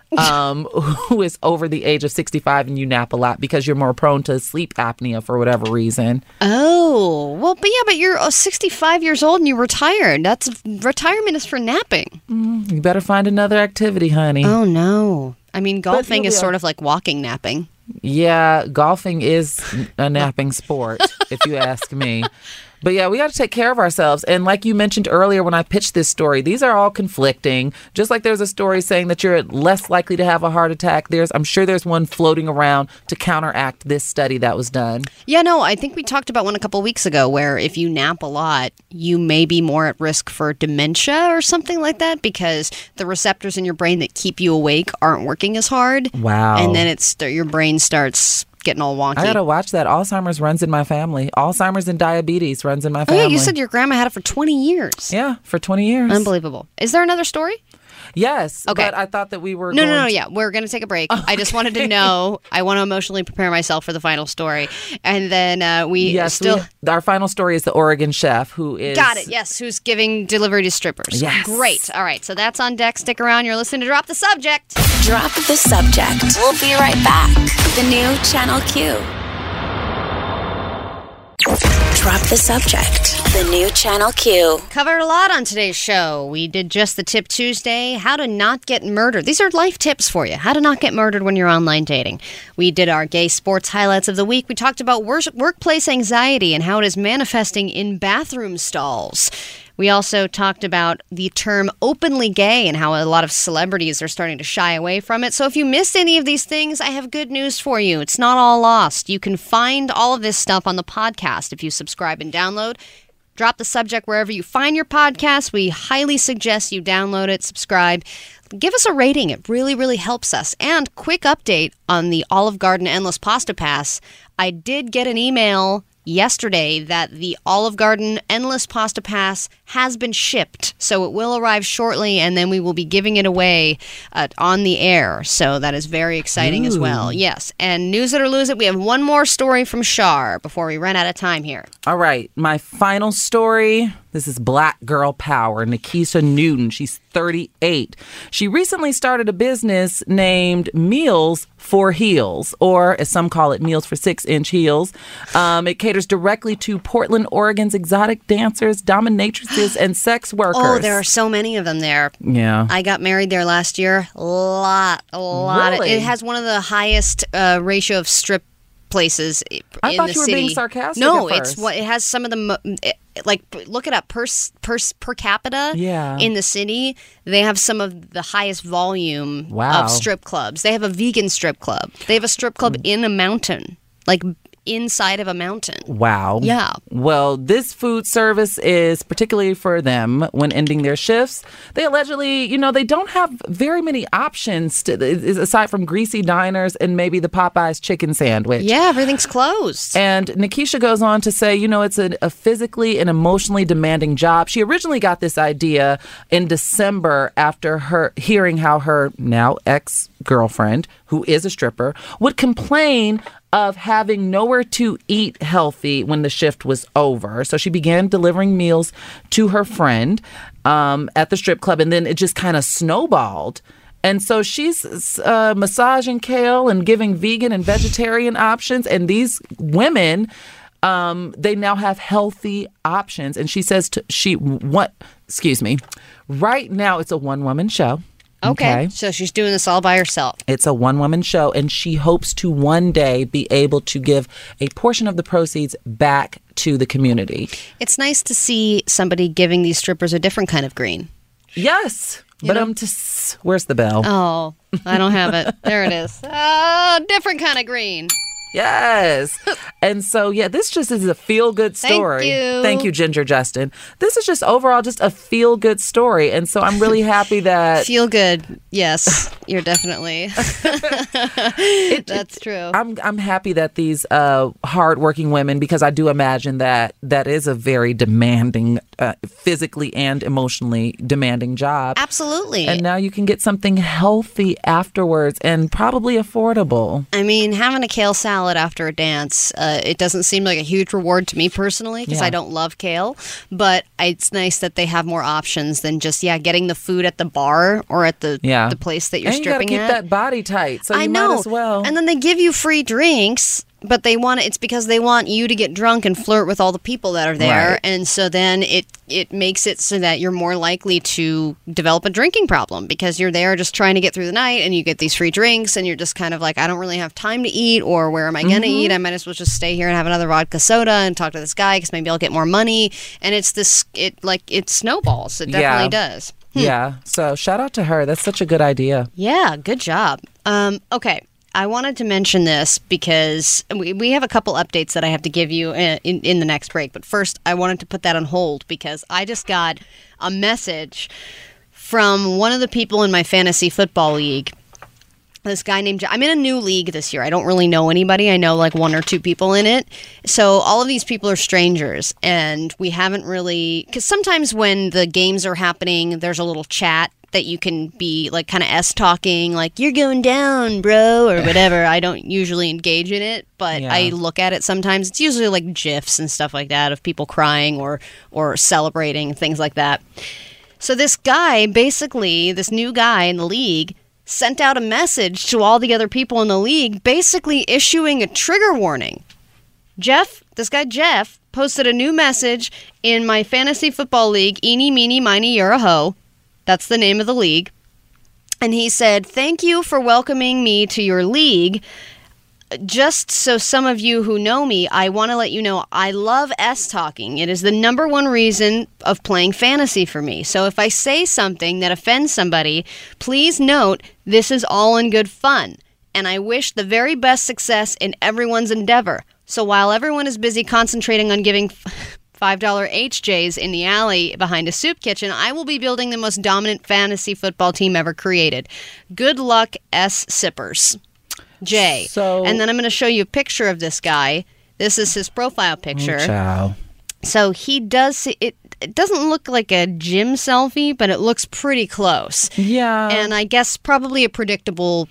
Speaker 3: um, who is over the age of 65 and you nap a lot because you're more prone to sleep apnea for whatever reason.
Speaker 2: Oh, well, but yeah, but you're uh, 65 years old and you're retired. That's retirement is for napping.
Speaker 3: You better find another activity, honey.
Speaker 2: Oh no. I mean, golfing is sort of like walking napping.
Speaker 3: Yeah, golfing is a napping sport, if you ask me. But yeah, we got to take care of ourselves. And like you mentioned earlier when I pitched this story, these are all conflicting. Just like there's a story saying that you're less likely to have a heart attack, there's I'm sure there's one floating around to counteract this study that was done.
Speaker 2: Yeah, no, I think we talked about one a couple weeks ago where if you nap a lot, you may be more at risk for dementia or something like that because the receptors in your brain that keep you awake aren't working as hard.
Speaker 3: Wow.
Speaker 2: And then it's your brain starts getting all wonky.
Speaker 3: I got to watch that. Alzheimer's runs in my family. Alzheimer's and diabetes runs in my family.
Speaker 2: oh,
Speaker 3: family.
Speaker 2: yeah, you said your grandma had it for 20 years.
Speaker 3: Yeah, for 20 years.
Speaker 2: Unbelievable. Is there another story?
Speaker 3: Yes.
Speaker 2: Okay.
Speaker 3: But I thought that we were
Speaker 2: No,
Speaker 3: going
Speaker 2: no, no,
Speaker 3: to-
Speaker 2: yeah. We're going to take a break. I just wanted to know. I want to emotionally prepare myself for the final story. And then uh, we
Speaker 3: Yes,
Speaker 2: still.
Speaker 3: we- our final story is the Oregon chef who is
Speaker 2: Got it. Yes. Who's giving delivery to strippers?
Speaker 3: Yes.
Speaker 2: Great. All right. So that's on deck. Stick around. You're listening to Drop the Subject.
Speaker 1: Drop the subject. We'll be right back. The new Channel Q. Drop the subject. The new Channel Q.
Speaker 2: Covered a lot on today's show. We did just the tip Tuesday, how to not get murdered. These are life tips for you. How to not get murdered when you're online dating. We did our gay sports highlights of the week. We talked about wor- workplace anxiety and how it is manifesting in bathroom stalls. We also talked about the term openly gay and how a lot of celebrities are starting to shy away from it. So if you missed any of these things, I have good news for you. It's not all lost. You can find all of this stuff on the podcast if you subscribe and download. Drop the subject wherever you find your podcast. We highly suggest you download it, subscribe. Give us a rating. It really, really helps us. And quick update on the Olive Garden Endless Pasta Pass. I did get an email yesterday that the Olive Garden Endless Pasta Pass has been shipped. So it will arrive shortly, and then we will be giving it away uh, on the air. So that is very exciting as well. Yes. And news it or lose it, we have one more story from Shar before we run out of time here.
Speaker 3: All right, my final story. This is Black Girl Power. Nikisha Newton. She's 38. She recently started a business named Meals for Heels, or as some call it, Meals for Six Inch Heels. Um, it caters directly to Portland, Oregon's exotic dancers, dominatrices, and sex workers.
Speaker 2: Oh, there are so many of them there.
Speaker 3: Yeah.
Speaker 2: I got married there last year. A lot, a lot. Of, it has one of the highest uh, ratio of strip places i- in
Speaker 3: thought
Speaker 2: the
Speaker 3: you were
Speaker 2: city.
Speaker 3: being sarcastic
Speaker 2: No,
Speaker 3: at
Speaker 2: it's
Speaker 3: first.
Speaker 2: what it has some of the mo- it, like look it up per per per capita.
Speaker 3: Yeah.
Speaker 2: in the city they have some of the highest volume
Speaker 3: Wow.
Speaker 2: of strip clubs. They have a vegan strip club. They have a strip club hmm. in a mountain, like inside of a mountain.
Speaker 3: Wow.
Speaker 2: Yeah.
Speaker 3: Well, this food service is particularly for them when ending their shifts. They allegedly, you know, they don't have very many options to, aside from greasy diners and maybe the Popeyes chicken sandwich.
Speaker 2: Yeah, everything's closed.
Speaker 3: And Nikisha goes on to say, you know, it's a, a physically and emotionally demanding job. She originally got this idea in December after her hearing how her now ex girlfriend, who is a stripper, would complain of having nowhere to eat healthy when the shift was over. So she began delivering meals to her friend um, at the strip club, and then it just kind of snowballed. And so she's uh, massaging kale and giving vegan and vegetarian options. And these women, um, they now have healthy options. And she says to she what? Excuse me. Right now, it's a one woman show.
Speaker 2: Okay, so she's doing this all by herself.
Speaker 3: It's a one woman show, and she hopes to one day be able to give a portion of the proceeds back to the community.
Speaker 2: It's nice to see somebody giving these strippers a different kind of green.
Speaker 3: Yes.
Speaker 2: You
Speaker 3: but
Speaker 2: know?
Speaker 3: um, just where's the bell?
Speaker 2: Oh, I don't have it. There it is. Oh, different kind of green.
Speaker 3: Yes. and so, yeah, this just is a feel good
Speaker 2: Thank
Speaker 3: story.
Speaker 2: you.
Speaker 3: Thank you, Ginger Justin. This is just overall just a feel good story. And so I'm really happy that
Speaker 2: Feel good. Yes, you're definitely. That's true.
Speaker 3: I'm I'm happy that these uh, hardworking women, because I do imagine that that is a very demanding, uh, physically and emotionally demanding job.
Speaker 2: Absolutely.
Speaker 3: And now you can get something healthy afterwards and probably affordable.
Speaker 2: I mean, having a kale salad after a dance, uh, it doesn't seem like a huge reward to me personally because
Speaker 3: Yeah.
Speaker 2: I don't love kale. But it's nice that they have more options than just yeah getting the food at the bar or at the
Speaker 3: Yeah.
Speaker 2: the place that you're
Speaker 3: and you gotta
Speaker 2: stripping
Speaker 3: keep
Speaker 2: at.
Speaker 3: that body tight, so you
Speaker 2: I know.
Speaker 3: might as well.
Speaker 2: And then they give you free drinks, but they want it's because they want you to get drunk and flirt with all the people that are there,
Speaker 3: Right.
Speaker 2: and so then it it makes it so that you're more likely to develop a drinking problem because you're there just trying to get through the night and you get these free drinks and you're just kind of like I don't really have time to eat or where am I going to
Speaker 3: Mm-hmm.
Speaker 2: eat? I might as well just stay here and have another vodka soda and talk to this guy because maybe I'll get more money. And it's this it like it snowballs. It definitely
Speaker 3: Yeah.
Speaker 2: does.
Speaker 3: yeah. So shout out to her. That's such a good idea.
Speaker 2: Yeah, good job. Um, okay, I wanted to mention this because we, we have a couple updates that I have to give you in, in, in the next break. But first, I wanted to put that on hold because I just got a message from one of the people in my fantasy football league. This guy named I'm in a new league this year. I don't really know anybody. I know like one or two people in it. So all of these people are strangers and we haven't really cuz sometimes when the games are happening there's a little chat that you can be like kind of s talking like you're going down, bro or whatever. I don't usually engage in it, but
Speaker 3: Yeah.
Speaker 2: I look at it sometimes. It's usually like gifs and stuff like that of people crying or or celebrating things like that. So this guy, basically, this new guy in the league, sent out a message to all the other people in the league, basically issuing a trigger warning. Jeff, this guy Jeff, posted a new message in my fantasy football league, Eeny, Meeny, Miny, You're a Ho. That's the name of the league. And he said, Thank you for welcoming me to your league just so some of you who know me, I want to let you know I love S talking. It is the number one reason of playing fantasy for me. So if I say something that offends somebody, please note this is all in good fun. And I wish the very best success in everyone's endeavor. So while everyone is busy concentrating on giving $5 HJs in the alley behind a soup kitchen, I will be building the most dominant fantasy football team ever created. Good luck, S Sippers. Jay.
Speaker 3: So-
Speaker 2: and then I'm going to show you a picture of this guy. This is his profile picture.
Speaker 3: Ciao.
Speaker 2: So he does it. It doesn't look like a gym selfie, but it looks pretty close.
Speaker 3: Yeah.
Speaker 2: And I guess probably a predictable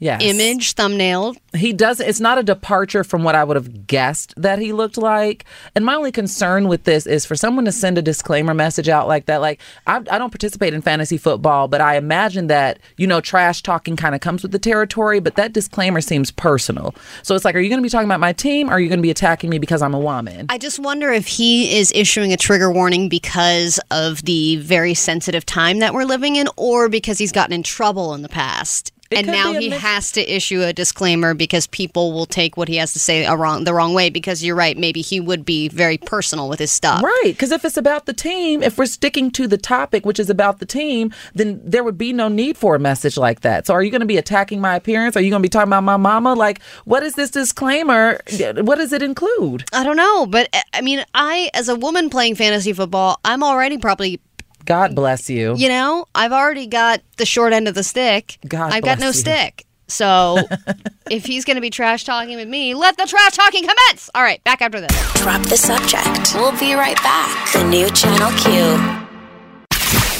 Speaker 3: yes.
Speaker 2: image thumbnail.
Speaker 3: he does it's not a departure from what i would have guessed that he looked like and my only concern with this is for someone to send a disclaimer message out like that like i, I don't participate in fantasy football but i imagine that you know trash talking kind of comes with the territory but that disclaimer seems personal so it's like are you going to be talking about my team or are you going to be attacking me because i'm a woman
Speaker 2: I just wonder if he is issuing a trigger warning because of the very sensitive time that we're living in, or because he's gotten in trouble in the past.
Speaker 3: It
Speaker 2: and now he
Speaker 3: mix-
Speaker 2: has to issue a disclaimer because people will take what he has to say a wrong, the wrong way. Because you're right, maybe he would be very personal with his stuff.
Speaker 3: Right, because if it's about the team, if we're sticking to the topic, which is about the team, then there would be no need for a message like that. So, are you going to be attacking my appearance? Are you going to be talking about my mama? Like, what is this disclaimer? What does it include?
Speaker 2: I don't know, but uh, I mean, I as a woman playing fantasy football, I'm already probably,
Speaker 3: God bless you.
Speaker 2: you know, I've already got the short end of the stick.
Speaker 3: God
Speaker 2: I've got no
Speaker 3: you.
Speaker 2: stick. So if he's going to be trash talking with me, let the trash talking commence. All right, back after this.
Speaker 1: Drop the subject. We'll be right back. The new Channel Q.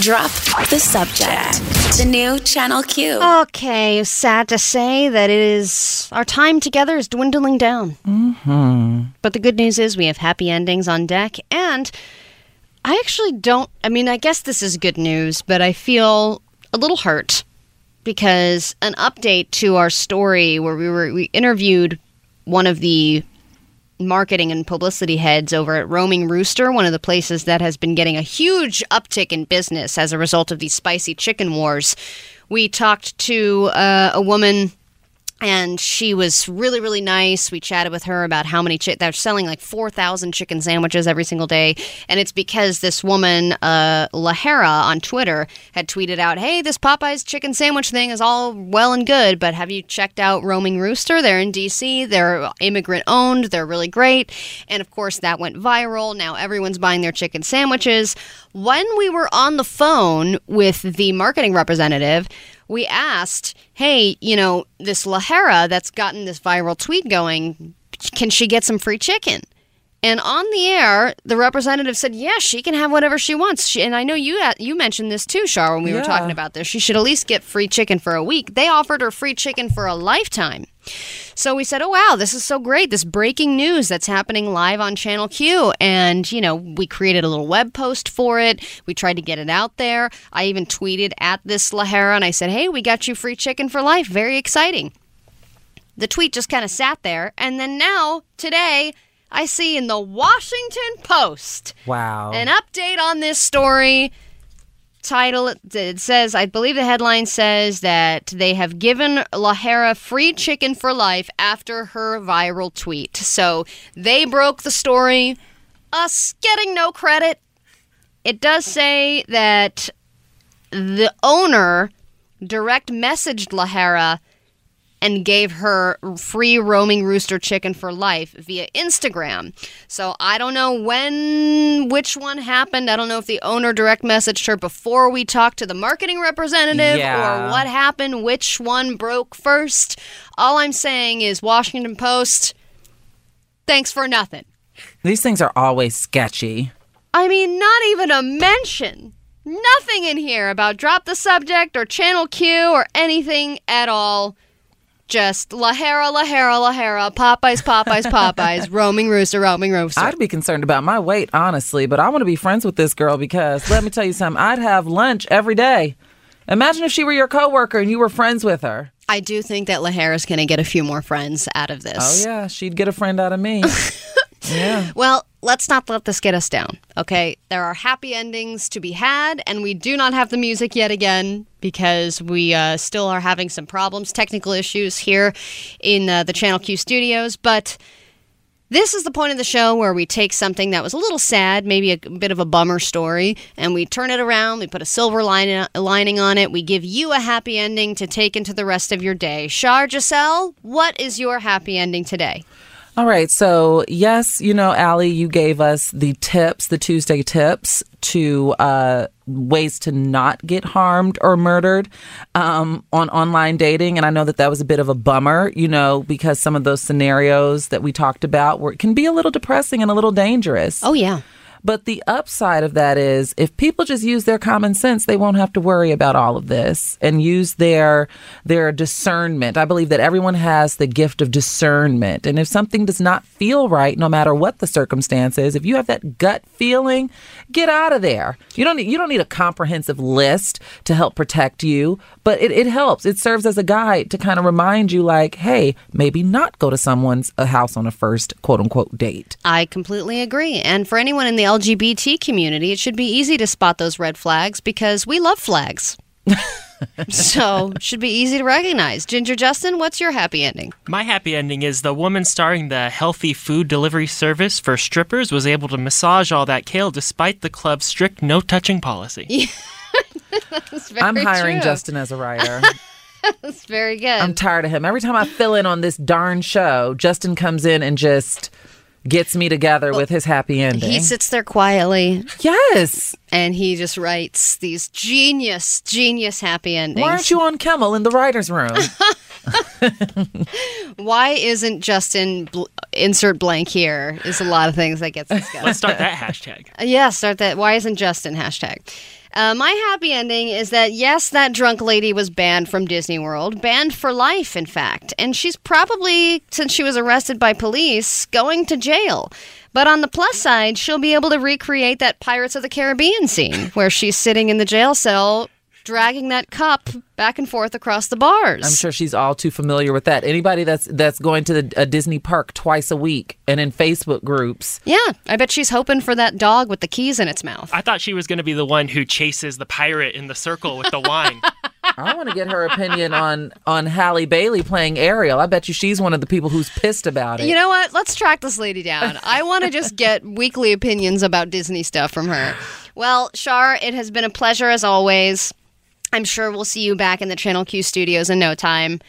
Speaker 1: Drop the subject. The new Channel Q.
Speaker 2: Okay, sad to say that it is our time together is dwindling down. Mm-hmm. But the good news is we have happy endings on deck, and I actually don't. I mean, I guess this is good news, but I feel a little hurt because an update to our story where we were we interviewed one of the marketing and publicity heads over at Roaming Rooster, one of the places that has been getting a huge uptick in business as a result of these spicy chicken wars. We talked to uh, a woman and she was really really nice. We chatted with her about how many chi- they're selling like 4000 chicken sandwiches every single day. And it's because this woman uh, lahara on twitter had tweeted out hey this popeye's chicken sandwich thing is all well and good but have you checked out roaming rooster? They're in dc they're immigrant owned. They're really great. And of course that went viral. Now everyone's buying their chicken sandwiches. When we were on the phone with the marketing representative we asked, hey, you know, this Lahara that's gotten this viral tweet going, can she get some free chicken? And on the air, the representative said, "Yeah, she can have whatever she wants." She, and I know you uh, you mentioned this too, Shar, when we were talking about this. She should at least get free chicken for a week. They offered her free chicken for a lifetime. So we said, "Oh wow, this is so great! This breaking news that's happening live on Channel Q." And you know, we created a little web post for it. We tried to get it out there. I even tweeted at this Lahara and I said, "Hey, we got you free chicken for life. Very exciting." The tweet just kind of sat there, and then now today, I see in the Washington Post
Speaker 3: Wow.
Speaker 2: an update on this story. Title it says i believe the headline says that they have given lahara free chicken for life after her viral tweet. So they broke the story. Us getting no credit. It does say that the owner direct messaged lahara and gave her free roaming rooster chicken for life via Instagram. So I don't know when which one happened. I don't know if the owner direct messaged her before we talked to the marketing representative
Speaker 3: Yeah.
Speaker 2: or what happened, which one broke first. All I'm saying is Washington Post thanks for nothing.
Speaker 3: These things are always sketchy.
Speaker 2: I mean, not even a mention. Nothing in here about drop the subject or channel Q or anything at all. Just Lahara, Lahara, Lahara, Popeyes, Popeyes, Popeyes, roaming rooster, roaming rooster.
Speaker 3: I'd be concerned about my weight, honestly, but I want to be friends with this girl because let me tell you something. I'd have lunch every day. Imagine if she were your coworker and you were friends with her.
Speaker 2: I do think that Lahara's going to get a few more friends out of this.
Speaker 3: Oh yeah, she'd get a friend out of me. yeah.
Speaker 2: Well, let's not let this get us down, okay? There are happy endings to be had, and we do not have the music yet again because we uh, still are having some problems, technical issues here in uh, the Channel Q studios. But this is the point of the show where we take something that was a little sad, maybe a bit of a bummer story, and we turn it around. We put a silver line- lining on it. We give you a happy ending to take into the rest of your day. Shar Giselle, what is your happy ending today?
Speaker 3: All right. So, yes, you know, Allie, you gave us the tips, the Tuesday tips to uh, ways to not get harmed or murdered um, on online dating. And I know that that was a bit of a bummer, you know, because some of those scenarios that we talked about were, can be a little depressing and a little dangerous.
Speaker 2: Oh, yeah.
Speaker 3: But the upside of that is if people just use their common sense, they won't have to worry about all of this and use their their discernment. I believe that everyone has the gift of discernment. And if something does not feel right, no matter what the circumstances, if you have that gut feeling, get out of there. You don't need you don't need a comprehensive list to help protect you, but it, it helps. It serves as a guide to kind of remind you like, hey, maybe not go to someone's a house on a first quote unquote date.
Speaker 2: I completely agree. And for anyone in the LGBT community, it should be easy to spot those red flags because we love flags. so, should be easy to recognize. Ginger Justin, what's your happy ending?
Speaker 4: My happy ending is the woman starring the healthy food delivery service for strippers was able to massage all that kale despite the club's strict no touching policy.
Speaker 2: That's very
Speaker 3: I'm hiring
Speaker 2: true.
Speaker 3: Justin as a writer.
Speaker 2: That's very good.
Speaker 3: I'm tired of him. Every time I fill in on this darn show, Justin comes in and just gets me together with his happy ending.
Speaker 2: he sits there quietly
Speaker 3: yes.
Speaker 2: and he just writes these genius, genius happy endings.
Speaker 3: Why aren't you on Kimmel in the writer's room?
Speaker 2: Why isn't Justin bl- insert blank here? Is a lot of things that gets discussed.
Speaker 4: Let's start that hashtag.
Speaker 2: Yeah, start that. Why isn't Justin hashtag? Uh, my happy ending is that yes, that drunk lady was banned from Disney World, banned for life, in fact, and she's probably, since she was arrested by police, going to jail. But on the plus side, she'll be able to recreate that Pirates of the Caribbean scene where she's sitting in the jail cell, dragging that cup back and forth across the bars.
Speaker 3: I'm sure she's all too familiar with that. Anybody that's that's going to the, a Disney park twice a week and in Facebook groups.
Speaker 2: Yeah, I bet she's hoping for that dog with the keys in its mouth.
Speaker 4: I thought she was going to be the one who chases the pirate in the circle with the wine.
Speaker 3: I want to get her opinion on on Halle Bailey playing Ariel. I bet you she's one of the people who's pissed about it.
Speaker 2: You know what? Let's track this lady down. I want to just get weekly opinions about Disney stuff from her. Well, Shar, it has been a pleasure as always. I'm sure we'll see you back in the Channel Q studios in no time.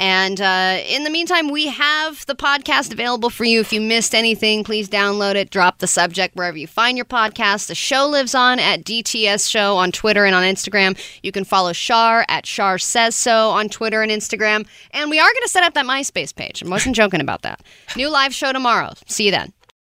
Speaker 2: And uh, in the meantime, we have the podcast available for you. If you missed anything, please download it, drop the subject wherever you find your podcast. The show lives on at DTS Show on Twitter and on Instagram. You can follow Shar at Shar Says So on Twitter and Instagram. And we are going to set up that MySpace page. I wasn't joking about that. New live show tomorrow. See you then.